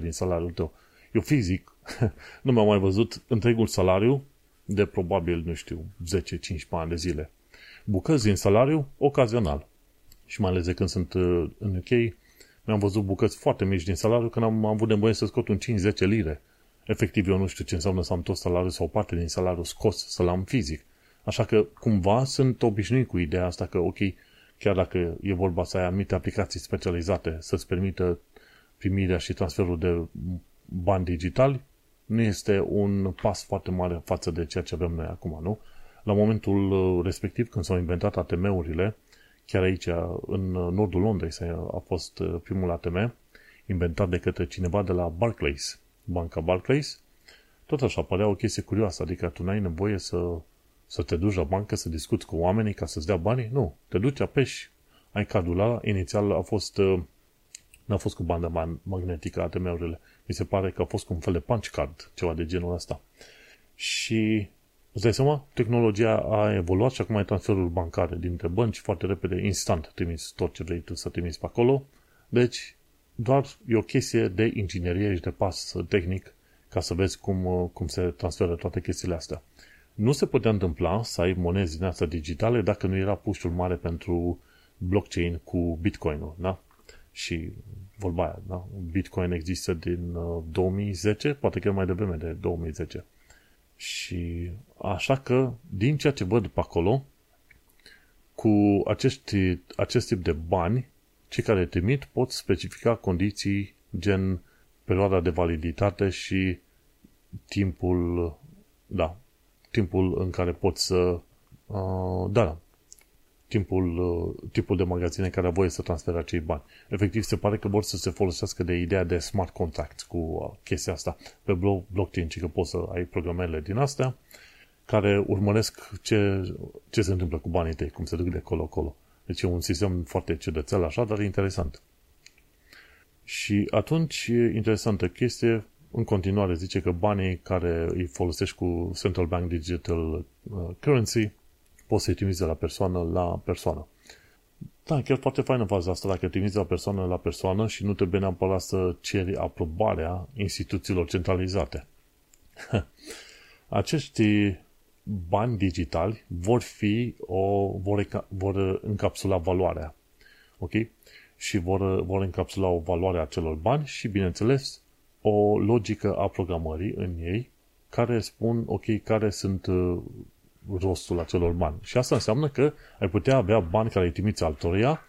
din salariul tău. Eu fizic nu mi-am mai văzut întregul salariu de probabil, nu știu, 10-15 ani de zile. Bucăți din salariu, ocazional. Și mai ales de când sunt uh, în UK, mi-am văzut bucăți foarte mici din salariu când am, am avut nevoie să scot un 5-10 lire. Efectiv, eu nu știu ce înseamnă să am tot salariul sau parte din salariul scos, să-l am fizic. Așa că, cumva, sunt obișnuit cu ideea asta că, ok, chiar dacă e vorba să ai anumite aplicații specializate să-ți permită primirea și transferul de bani digitali, nu este un pas foarte mare față de ceea ce avem noi acum, nu? La momentul uh, respectiv, când s-au inventat ATM-urile, chiar aici, în nordul Londrei, a fost uh, primul ATM, inventat de către cineva de la Barclays, banca Barclays, tot așa părea o chestie curioasă, adică tu n-ai nevoie să, să te duci la bancă, să discuți cu oamenii ca să-ți dea banii? Nu, te duci, apeși, ai cardul ăla, inițial a fost, uh, n-a fost cu banda magnetică ATM-urile, mi se pare că a fost cu un fel de punch card, ceva de genul ăsta. Și Îți dai seama? Tehnologia a evoluat și acum ai transferuri bancare dintre bănci foarte repede, instant trimis tot ce vrei tu să trimiți pe acolo. Deci, doar e o chestie de inginerie și de pas tehnic ca să vezi cum, cum se transferă toate chestiile astea. Nu se putea întâmpla să ai monezi din astea digitale dacă nu era pușul mare pentru blockchain cu Bitcoin-ul, da? Și vorba aia, da? Bitcoin există din 2010, uh, poate chiar mai devreme de 2010. Și așa că, din ceea ce văd pe acolo, cu acești, acest tip de bani, cei care trimit pot specifica condiții gen perioada de validitate și timpul, da, timpul în care pot să, uh, da, timpul, uh, tipul de magazine care au voie să transfere acei bani. Efectiv, se pare că vor să se folosească de ideea de smart contract cu uh, chestia asta pe blockchain, ci că poți să ai programele din astea care urmăresc ce, ce se întâmplă cu banii tăi, cum se duc de acolo-acolo. Deci e un sistem foarte ciudățel așa, dar interesant. Și atunci, interesantă chestie, în continuare zice că banii care îi folosești cu Central Bank Digital uh, Currency poți să-i trimiți de la persoană la persoană. Da, chiar foarte faină faza asta, dacă trimiți de la persoană la persoană și nu trebuie neapărat să ceri aprobarea instituțiilor centralizate. Acești bani digitali vor fi o, vor, vor încapsula valoarea. Ok? Și vor, vor încapsula o valoare a celor bani și, bineînțeles, o logică a programării în ei care spun, ok, care sunt uh, rostul acelor bani. Și asta înseamnă că ai putea avea bani care îi trimiți altoria,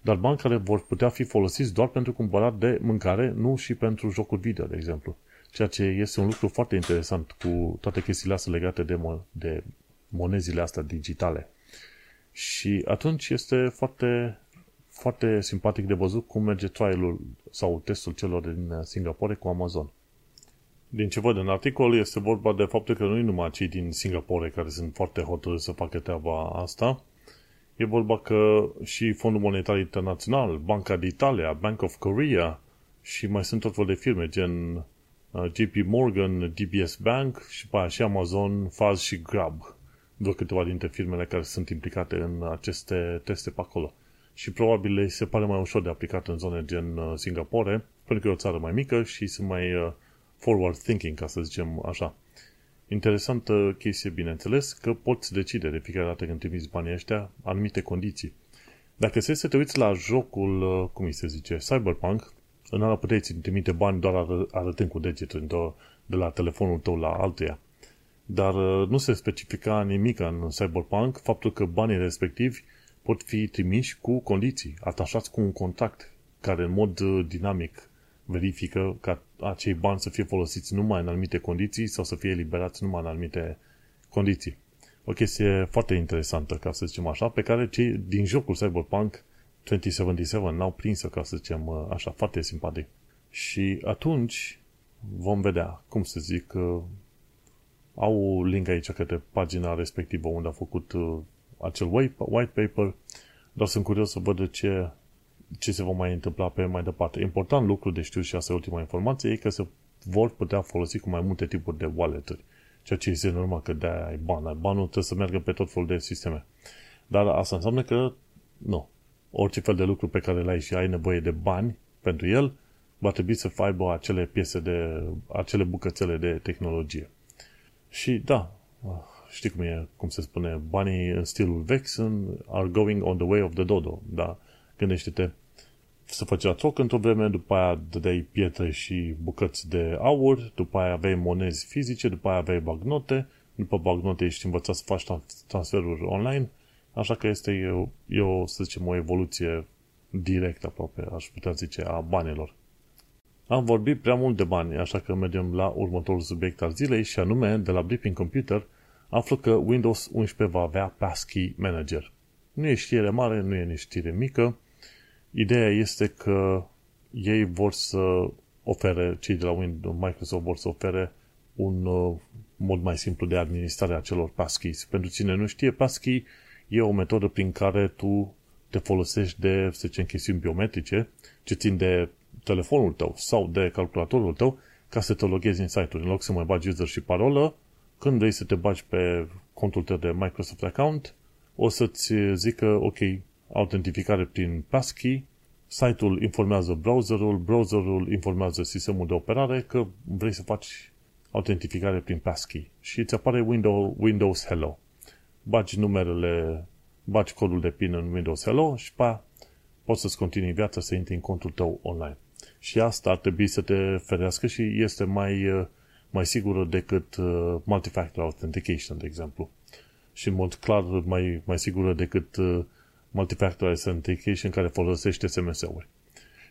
dar bani care vor putea fi folosiți doar pentru cumpărat de mâncare, nu și pentru jocuri video, de exemplu. Ceea ce este un lucru foarte interesant cu toate chestiile astea legate de, mo- de monezile astea digitale. Și atunci este foarte, foarte simpatic de văzut cum merge trialul sau testul celor din Singapore cu Amazon. Din ce văd în articol, este vorba de faptul că nu numai cei din Singapore care sunt foarte hotărâți să facă treaba asta, e vorba că și Fondul Monetar Internațional, Banca d'Italia, Bank of Korea și mai sunt tot fel de firme, gen uh, JP Morgan, DBS Bank și pe aia și Amazon, Faz și Grab. Doar câteva dintre firmele care sunt implicate în aceste teste pe acolo. Și probabil le se pare mai ușor de aplicat în zone gen uh, Singapore, pentru că e o țară mai mică și sunt mai uh, forward thinking, ca să zicem așa. Interesantă chestie, bineînțeles, că poți decide de fiecare dată când trimiți banii ăștia anumite condiții. Dacă se să te uiți la jocul, uh, cum îi se zice, Cyberpunk, în ala puteți trimite bani doar arătând cu degetul de la telefonul tău la altuia. Dar uh, nu se specifica nimic în Cyberpunk faptul că banii respectivi pot fi trimiși cu condiții, atașați cu un contract care în mod uh, dinamic verifică ca acei bani să fie folosiți numai în anumite condiții sau să fie eliberați numai în anumite condiții. O chestie foarte interesantă, ca să zicem așa, pe care cei din jocul Cyberpunk 2077 n-au prins ca să zicem uh, așa, foarte simpatic. Și atunci vom vedea, cum să zic, uh, au link aici către pagina respectivă unde a făcut uh, acel white paper, dar sunt curios să văd ce, ce se va mai întâmpla pe mai departe. Important lucru de știu și asta e ultima informație, e că se vor putea folosi cu mai multe tipuri de wallet-uri. Ceea ce este normal că de ai bani. Banul trebuie să meargă pe tot felul de sisteme. Dar asta înseamnă că nu. Orice fel de lucru pe care îl ai și ai nevoie de bani pentru el, va trebui să aibă acele piese de, acele bucățele de tehnologie. Și da, știi cum e, cum se spune, banii în stilul vechi sunt, are going on the way of the dodo, da? Gândește-te, să făcea troc într-o vreme, după aia dădeai pietre și bucăți de aur, după aia aveai monezi fizice, după aia aveai bagnote, după bagnote ești învățat să faci transferuri online, așa că este, eu, eu să zicem, o evoluție directă aproape, aș putea zice, a banilor. Am vorbit prea mult de bani, așa că mergem la următorul subiect al zilei și anume, de la Blipping Computer, aflu că Windows 11 va avea Passkey Manager. Nu e știre mare, nu e nici știre mică. Ideea este că ei vor să ofere, cei de la Windows, Microsoft vor să ofere un uh, mod mai simplu de administrare a celor passkeys. Pentru cine nu știe, passkey e o metodă prin care tu te folosești de, să zicem, chestiuni biometrice ce țin de telefonul tău sau de calculatorul tău ca să te loghezi în site-uri. În loc să mai bagi user și parolă, când vrei să te bagi pe contul tău de Microsoft account, o să-ți zică, ok, autentificare prin passkey, site-ul informează browserul, browserul informează sistemul de operare că vrei să faci autentificare prin passkey și îți apare Windows, Windows Hello. Bagi numerele, bagi codul de PIN în Windows Hello și pa, poți să-ți continui viața să intri în contul tău online. Și asta ar trebui să te ferească și este mai, uh, mai sigură decât uh, multifactor authentication, de exemplu. Și în mod clar mai, mai sigură decât uh, multifactor authentication care folosește SMS-uri.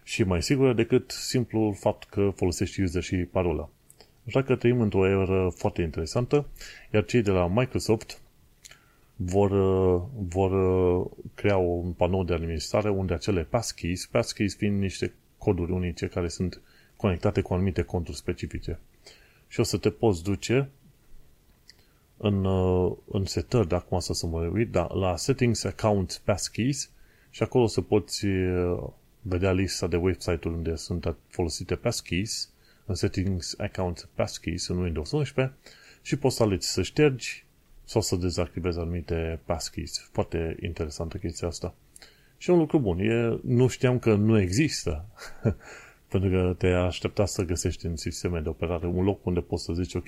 Și mai sigură decât simplul fapt că folosești user și parola. Așa că trăim într-o eră foarte interesantă, iar cei de la Microsoft vor, vor crea un panou de administrare unde acele passkeys, passkeys fiind niște coduri unice care sunt conectate cu anumite conturi specifice. Și o să te poți duce în, uh, în setări, dacă acum să mă uit, da, la Settings Account Passkeys și acolo o să poți uh, vedea lista de website-uri unde sunt folosite passkeys în Settings Account Passkeys în Windows 11 și poți să alegi să ștergi sau să dezactivezi anumite passkeys. Foarte interesantă chestia asta. Și un lucru bun, e, nu știam că nu există, pentru că te aștepta să găsești în sisteme de operare un loc unde poți să zici, ok,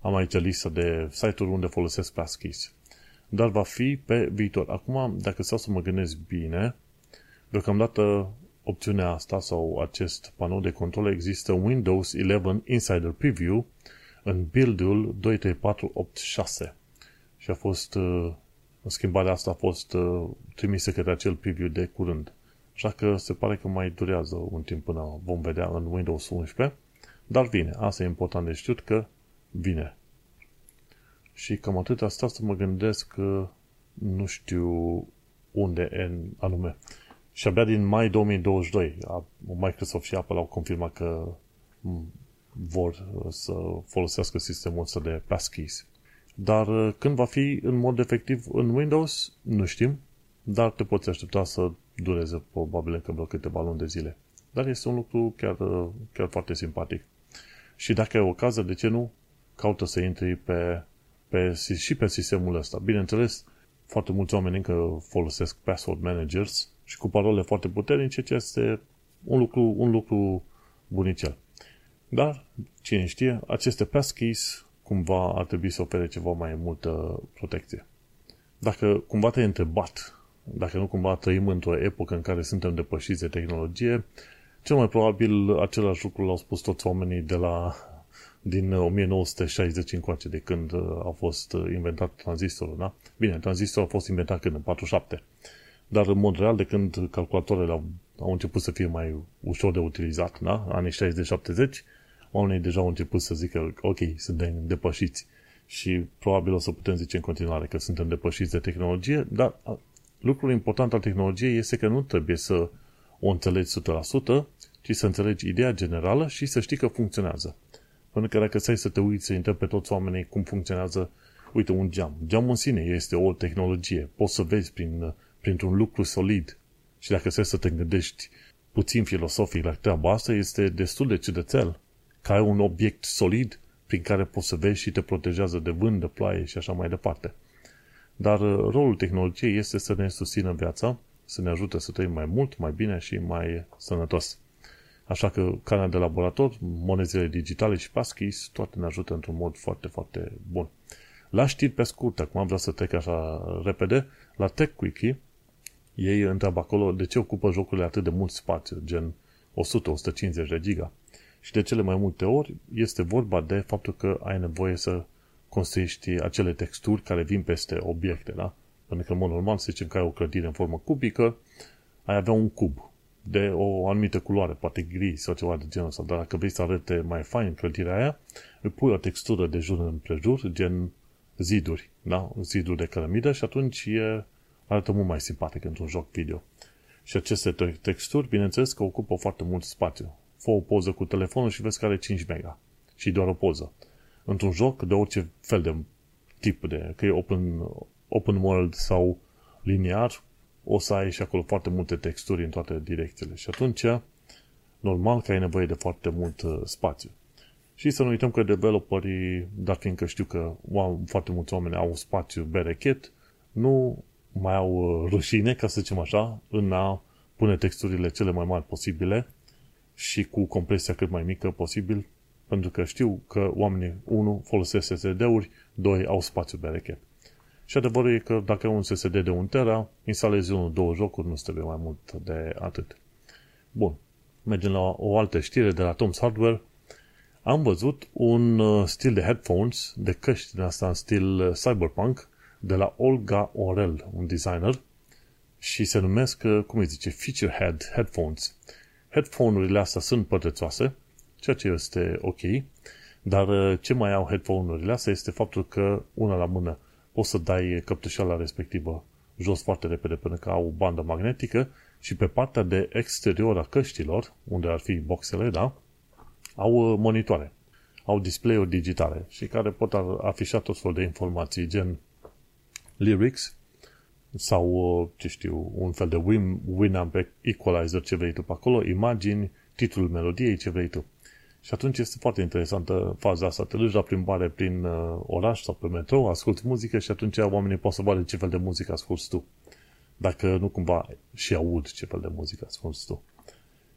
am aici lista de site-uri unde folosesc passkeys. Dar va fi pe viitor. Acum, dacă stau să mă gândesc bine, deocamdată opțiunea asta sau acest panou de control există Windows 11 Insider Preview în build-ul 23486 și a fost uh, schimbarea asta a fost uh, trimisă către acel preview de curând. Așa că se pare că mai durează un timp până vom vedea în Windows 11, dar vine. Asta e important de știut că vine. Și cam atât asta să mă gândesc că nu știu unde în anume. Și abia din mai 2022 Microsoft și Apple au confirmat că vor să folosească sistemul ăsta de passkeys. Dar uh, când va fi în mod efectiv în Windows, nu știm, dar te poți aștepta să dureze probabil încă vreo câteva luni de zile. Dar este un lucru chiar, uh, chiar foarte simpatic. Și dacă ai ocazia, de ce nu, caută să intri pe, pe, și pe sistemul ăsta. Bineînțeles, foarte mulți oameni încă folosesc password managers și cu parole foarte puternice, ce este un lucru, un lucru bunicel. Dar, cine știe, aceste passkeys cumva ar trebui să ofere ceva mai multă protecție. Dacă cumva te-ai întrebat, dacă nu cumva trăim într-o epocă în care suntem depășiți de tehnologie, cel mai probabil același lucru l-au spus toți oamenii de la din 1960 încoace, de când a fost inventat tranzistorul, da? Bine, tranzistorul a fost inventat când? În 47. Dar, în mod real, de când calculatoarele au, au început să fie mai ușor de utilizat, da? Anii 60-70, oamenii deja au început să zică, ok, suntem depășiți și probabil o să putem zice în continuare că suntem depășiți de tehnologie, dar lucrul important al tehnologiei este că nu trebuie să o înțelegi 100%, ci să înțelegi ideea generală și să știi că funcționează. Pentru că dacă stai să te uiți, să întrebi pe toți oamenii cum funcționează, uite, un geam. Geamul în sine este o tehnologie. Poți să vezi prin, printr-un lucru solid. Și dacă stai să te gândești puțin filosofic la treaba asta, este destul de ciudățel. Ca ai un obiect solid prin care poți să vezi și te protejează de vânt, de ploaie și așa mai departe. Dar uh, rolul tehnologiei este să ne susțină viața, să ne ajute să trăim mai mult, mai bine și mai sănătos. Așa că carnea de laborator, monezile digitale și passkeys, toate ne ajută într-un mod foarte, foarte bun. La știri pe scurt, acum vreau să trec așa repede, la TechWiki, ei întreabă acolo de ce ocupă jocurile atât de mult spațiu, gen 100-150 de giga. Și de cele mai multe ori este vorba de faptul că ai nevoie să construiești acele texturi care vin peste obiecte, da? Pentru că, în mod normal, să zicem că ai o clădire în formă cubică, ai avea un cub de o anumită culoare, poate gri sau ceva de genul ăsta, dar dacă vrei să arate mai fain clădirea aia, îi pui o textură de jur împrejur, gen ziduri, da? Ziduri de cărămidă și atunci e, arată mult mai simpatic într-un joc video. Și aceste texturi, bineînțeles că ocupă foarte mult spațiu. Fă o poză cu telefonul și vezi că are 5 mega. Și doar o poză. Într-un joc de orice fel de tip de, că e open, open world sau liniar, o să ai și acolo foarte multe texturi în toate direcțiile. Și atunci, normal că ai nevoie de foarte mult uh, spațiu. Și să nu uităm că developerii, dar fiindcă știu că foarte mulți oameni au spațiu berechet, nu mai au uh, rușine, ca să zicem așa, în a pune texturile cele mai mari posibile și cu compresia cât mai mică posibil, pentru că știu că oamenii, unu, folosesc SSD-uri, doi, au spațiu berechet. Și adevărul e că dacă ai un SSD de 1 tera, instalezi unul, două jocuri, nu trebuie mai mult de atât. Bun. Mergem la o altă știre de la Tom's Hardware. Am văzut un uh, stil de headphones, de căști din asta în stil uh, cyberpunk, de la Olga Orel, un designer, și se numesc, uh, cum îi zice, feature head headphones. Headphone-urile astea sunt pătățoase, ceea ce este ok, dar ce mai au headphone-urile astea este faptul că una la mână poți să dai căptușeala respectivă jos foarte repede pentru că au o bandă magnetică și pe partea de exterior a căștilor, unde ar fi boxele, da, au uh, monitoare. Au display-uri digitale și care pot afișa tot felul de informații, gen lyrics sau, uh, ce știu, un fel de Winamp equalizer, ce vrei tu pe acolo, imagini, titlul melodiei, ce vrei tu. Și atunci este foarte interesantă faza asta. Te duci la plimbare prin uh, oraș sau pe metrou, asculti muzică și atunci oamenii pot să vadă ce fel de muzică asculti tu. Dacă nu cumva și aud ce fel de muzică asculti tu.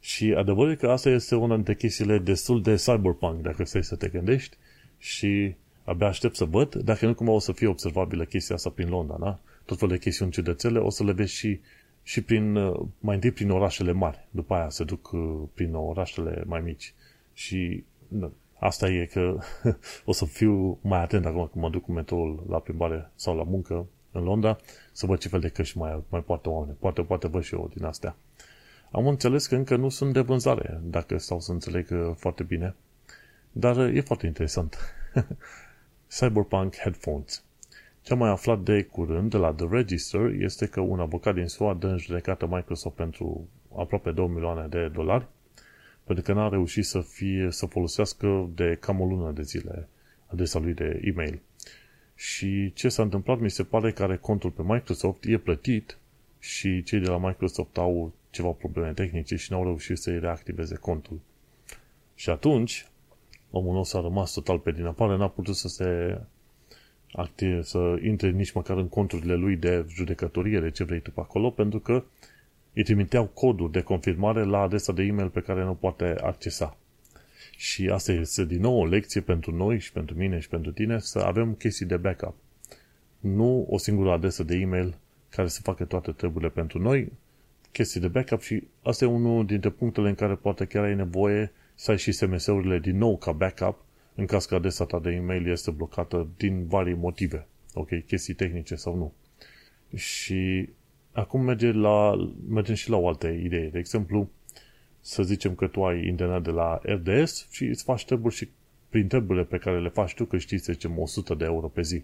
Și adevărul că asta este una dintre chestiile destul de cyberpunk, dacă stai să te gândești, și abia aștept să văd, dacă nu cumva o să fie observabilă chestia asta prin Londra, da? Tot felul de chestiuni ciudățele, o să le vezi și, și prin, uh, mai întâi prin orașele mari, după aia se duc uh, prin orașele mai mici. Și asta e că o să fiu mai atent acum când mă duc cu metroul la plimbare sau la muncă în Londra, să văd ce fel de căști mai, mai poate oameni. Poate, poate văd și eu din astea. Am înțeles că încă nu sunt de vânzare, dacă stau să înțeleg uh, foarte bine. Dar uh, e foarte interesant. Cyberpunk Headphones. Ce am mai aflat de curând de la The Register este că un avocat din SUA dă în judecată Microsoft pentru aproape 2 milioane de dolari pentru că n-a reușit să, fie, să folosească de cam o lună de zile adresa lui de e-mail. Și ce s-a întâmplat, mi se pare că are contul pe Microsoft, e plătit și cei de la Microsoft au ceva probleme tehnice și n-au reușit să-i reactiveze contul. Și atunci, omul nostru a rămas total pe din afară, n-a putut să se active, să intre nici măcar în conturile lui de judecătorie, de ce vrei tu pe acolo, pentru că îi trimiteau codul de confirmare la adresa de e-mail pe care nu poate accesa. Și asta este din nou o lecție pentru noi și pentru mine și pentru tine să avem chestii de backup. Nu o singură adresă de e-mail care să facă toate treburile pentru noi, chestii de backup și asta e unul dintre punctele în care poate chiar ai nevoie să ai și SMS-urile din nou ca backup în caz că adresa ta de e-mail este blocată din vari motive. Ok, chestii tehnice sau nu. Și acum merge la, mergem și la o altă idee. De exemplu, să zicem că tu ai internet de la RDS și îți faci treburi și prin treburile pe care le faci tu, că știi, să zicem, 100 de euro pe zi.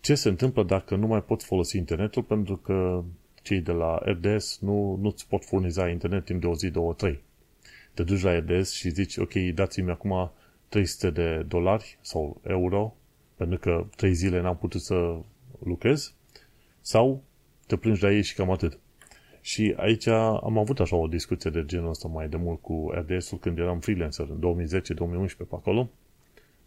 Ce se întâmplă dacă nu mai poți folosi internetul pentru că cei de la RDS nu, nu-ți pot furniza internet timp de o zi, două, trei. Te duci la RDS și zici, ok, dați-mi acum 300 de dolari sau euro pentru că trei zile n-am putut să lucrez sau te plângi la ei și cam atât. Și aici am avut așa o discuție de genul ăsta mai de mult cu RDS-ul când eram freelancer în 2010-2011 pe acolo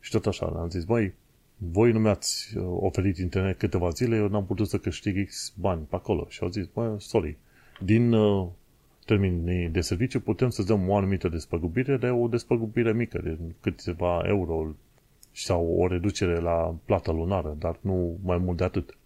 și tot așa, am zis, băi, voi nu mi-ați uh, oferit internet câteva zile, eu n-am putut să câștig X bani pe acolo. Și au zis, bă, sorry, din uh, termenii de serviciu putem să dăm o anumită despăgubire, de o despăgubire mică, de câteva euro sau o reducere la plata lunară, dar nu mai mult de atât.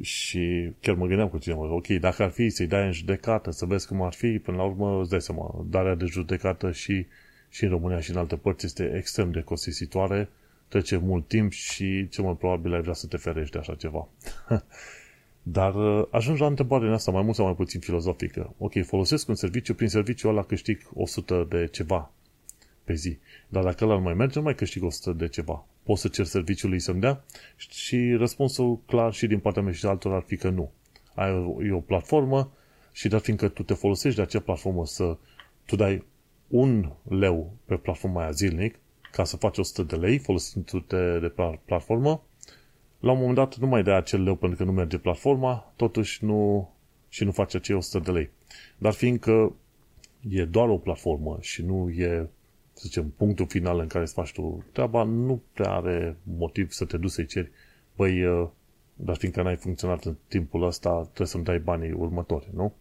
Și chiar mă gândeam cu cineva, ok, dacă ar fi să-i dai în judecată, să vezi cum ar fi, până la urmă îți dai seama, darea de judecată și, și în România și în alte părți este extrem de costisitoare, trece mult timp și cel mai probabil ai vrea să te ferești de așa ceva. Dar uh, ajungi la întrebarea asta mai mult sau mai puțin filozofică. Ok, folosesc un serviciu, prin serviciul ăla câștig 100 de ceva pe zi. Dar dacă ăla nu mai merge, nu mai câștig 100 de ceva. Poți să cer serviciului să-mi dea? Și răspunsul clar și din partea mea și de altor ar fi că nu. Ai o, e o platformă și dar fiindcă tu te folosești de acea platformă să tu dai un leu pe platforma aia zilnic ca să faci 100 de lei folosindu-te de platformă, la un moment dat nu mai dai acel leu pentru că nu merge platforma, totuși nu și nu faci acei 100 de lei. Dar fiindcă e doar o platformă și nu e să zicem, punctul final în care îți faci tu treaba, nu prea are motiv să te duci să-i ceri, băi, uh, dar fiindcă n-ai funcționat în timpul ăsta, trebuie să-mi dai banii următori, nu?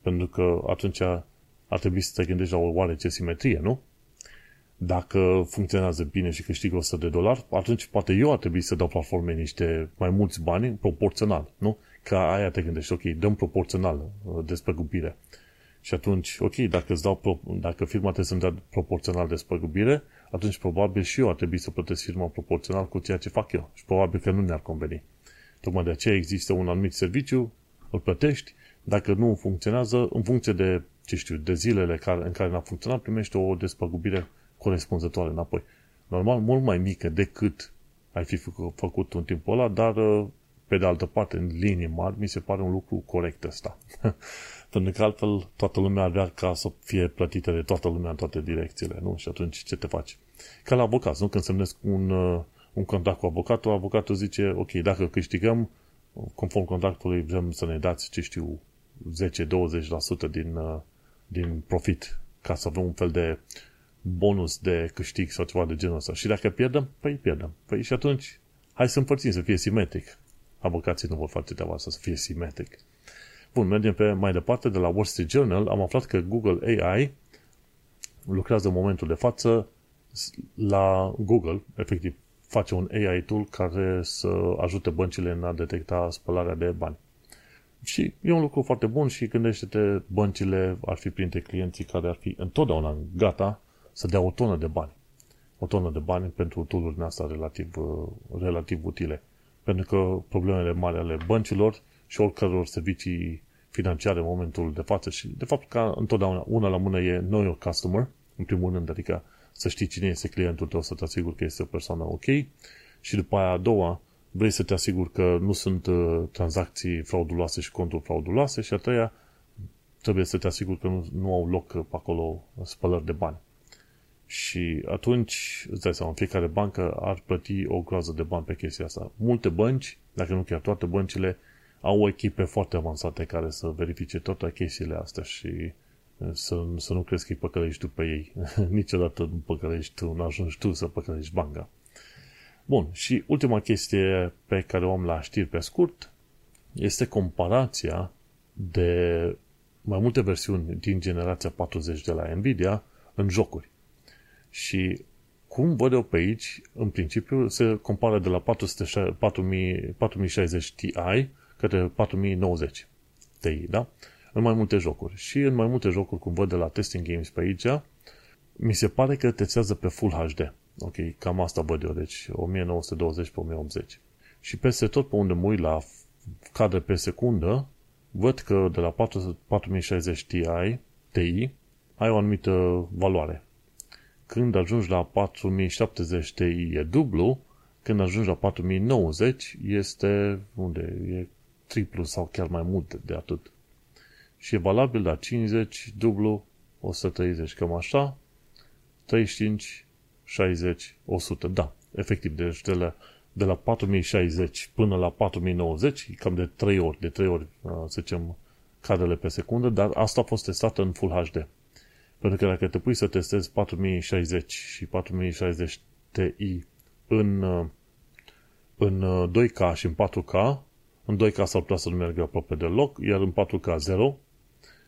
Pentru că atunci ar trebui să te gândești la o oarece simetrie, nu? Dacă funcționează bine și câștig 100 de dolari, atunci poate eu ar trebui să dau platforme niște mai mulți bani proporțional, nu? Ca aia te gândești, ok, dăm proporțional uh, despre gubire. Și atunci, ok, dacă, îți dau, dacă firma trebuie să-mi dea proporțional de spăgubire, atunci probabil și eu ar trebui să plătesc firma proporțional cu ceea ce fac eu. Și probabil că nu ne-ar conveni. Tocmai de aceea există un anumit serviciu, îl plătești, dacă nu funcționează, în funcție de, ce știu, de zilele care, în care n-a funcționat, primești o despăgubire corespunzătoare înapoi. Normal, mult mai mică decât ai fi făcut în timpul ăla, dar pe de altă parte, în linii mari, mi se pare un lucru corect ăsta. Pentru că altfel toată lumea ar vrea ca să fie plătită de toată lumea în toate direcțiile, nu? Și atunci ce te faci? Ca la avocat, nu? Când semnezi un, uh, un contract cu avocatul, avocatul zice, ok, dacă câștigăm, conform contractului, vrem să ne dați, ce știu, 10-20% din, uh, din profit, ca să avem un fel de bonus de câștig sau ceva de genul ăsta. Și dacă pierdem, păi pierdem. Păi și atunci, hai să împărțim, să fie simetric. Avocații nu vor face treaba asta, să fie simetric. Bun, mergem pe mai departe, de la Wall Street Journal, am aflat că Google AI lucrează în momentul de față la Google, efectiv, face un AI tool care să ajute băncile în a detecta spălarea de bani. Și e un lucru foarte bun și gândește-te, băncile ar fi printre clienții care ar fi întotdeauna gata să dea o tonă de bani. O tonă de bani pentru tool astea relativ, relativ utile. Pentru că problemele mari ale băncilor și oricăror servicii financiare în momentul de față și de fapt ca întotdeauna una la mână e know your customer, în primul rând, adică să știi cine este clientul tău, să te asiguri că este o persoană ok și după aia a doua, vrei să te asiguri că nu sunt uh, tranzacții frauduloase și conturi frauduloase și a treia, trebuie să te asiguri că nu, nu au loc pe acolo spălări de bani. Și atunci, îți dai seama, fiecare bancă ar plăti o groază de bani pe chestia asta. Multe bănci, dacă nu chiar toate băncile, au echipe foarte avansate care să verifice toate chestiile astea și uh, să, să nu crezi că îi păcălești tu pe ei. Niciodată nu păcălești tu, nu ajungi tu să păcălești banca. Bun, și ultima chestie pe care o am la știri pe scurt este comparația de mai multe versiuni din generația 40 de la Nvidia în jocuri. Și cum văd eu pe aici, în principiu, se compară de la 400, 4060 Ti către 4090 Ti, da? În mai multe jocuri. Și în mai multe jocuri, cum văd de la Testing Games pe aici, mi se pare că testează pe Full HD. Ok, cam asta văd eu, deci 1920 pe 1080. Și peste tot pe unde mă uit la cadre pe secundă, văd că de la 4060 Ti, Ti ai o anumită valoare. Când ajungi la 4070 Ti e dublu, când ajungi la 4090 este unde e triplu sau chiar mai mult de atât. Și e valabil la 50, dublu, 130, cam așa, 35, 60, 100. Da, efectiv, deci de la, de la 4060 până la 4090, cam de 3 ori, de 3 ori, uh, să zicem, cadrele pe secundă, dar asta a fost testată în Full HD. Pentru că dacă te pui să testezi 4060 și 4060 Ti în, uh, în 2K uh, și în 4K, în 2K s-ar putea să nu meargă aproape deloc, iar în 4K 0,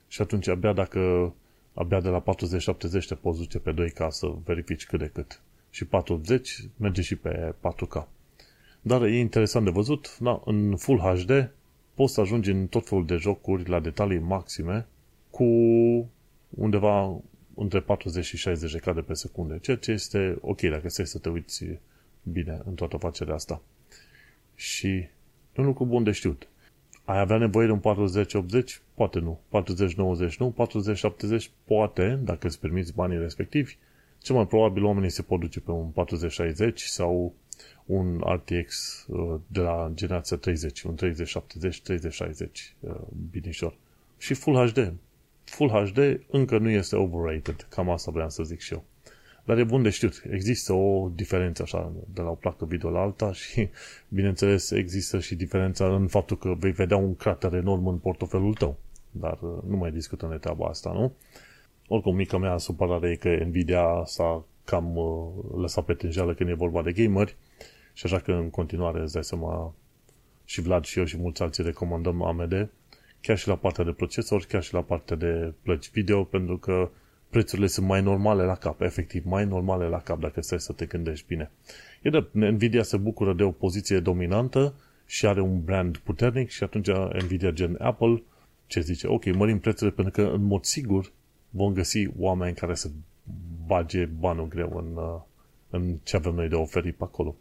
și atunci abia dacă abia de la 40-70 te poți duce pe 2K să verifici cât de cât. Și 40 merge și pe 4K. Dar e interesant de văzut, na, în Full HD poți să ajungi în tot felul de jocuri la detalii maxime cu undeva între 40 și 60 de cadre pe secundă, ceea ce este ok dacă stai să te uiți bine în toată afacerea asta. Și e un lucru bun de știut. Ai avea nevoie de un 40-80? Poate nu. 40-90 nu. 40-70 poate, dacă îți permiți banii respectivi. Cel mai probabil oamenii se pot duce pe un 40-60 sau un RTX uh, de la generația 30, un 3070, 3060, uh, binișor. Și Full HD. Full HD încă nu este overrated, cam asta vreau să zic și eu. Dar e bun de știut. Există o diferență așa de la o placă video la alta și, bineînțeles, există și diferența în faptul că vei vedea un crater enorm în portofelul tău. Dar uh, nu mai discutăm de treaba asta, nu? Oricum, mica mea supărare e că Nvidia s-a cam lăsat pe tânjeală când e vorba de gameri și așa că în continuare îți dai seama și Vlad și eu și mulți alții recomandăm AMD chiar și la partea de procesor, chiar și la partea de plăci video, pentru că prețurile sunt mai normale la cap, efectiv, mai normale la cap dacă stai să te gândești bine. E de, Nvidia se bucură de o poziție dominantă și are un brand puternic și atunci Nvidia gen Apple ce zice, ok, mărim prețurile pentru că în mod sigur vom găsi oameni care să bage banul greu în, în ce avem noi de oferit pe acolo.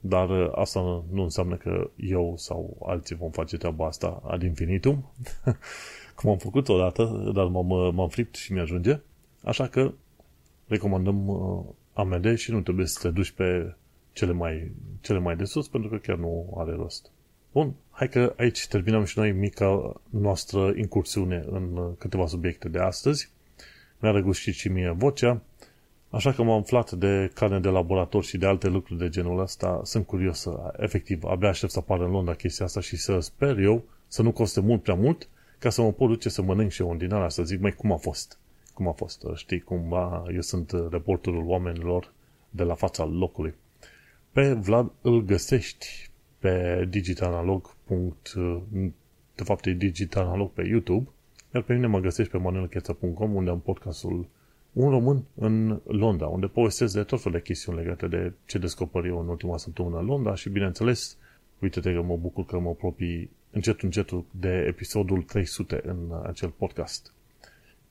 Dar uh, asta nu înseamnă că eu sau alții vom face treaba asta ad infinitum, cum am făcut odată, dar m-am, uh, m-am fript și mi-ajunge. Așa că recomandăm uh, AMD și nu trebuie să te duci pe cele mai, cele mai de sus, pentru că chiar nu are rost. Bun, hai că aici terminăm și noi mica noastră incursiune în câteva subiecte de astăzi. Mi-a răgușit și mie vocea, Așa că m-am aflat de carne de laborator și de alte lucruri de genul ăsta. Sunt curios să, efectiv, abia aștept să apară în Londra chestia asta și să sper eu să nu coste mult prea mult ca să mă pot duce să mănânc și eu un dinar să zic, mai cum a fost? Cum a fost? Știi, cumva, eu sunt reporterul oamenilor de la fața locului. Pe Vlad îl găsești pe digitanalog. De fapt, e digitanalog pe YouTube, iar pe mine mă găsești pe manuelcheța.com unde am podcastul un român în Londra, unde povestesc de tot felul de chestiuni legate de ce descoperi eu în ultima săptămână în Londra și, bineînțeles, uite-te că mă bucur că mă apropii încet încetul de episodul 300 în acel podcast.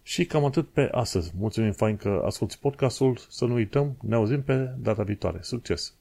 Și cam atât pe astăzi. Mulțumim fain că asculti podcastul, să nu uităm, ne auzim pe data viitoare. Succes!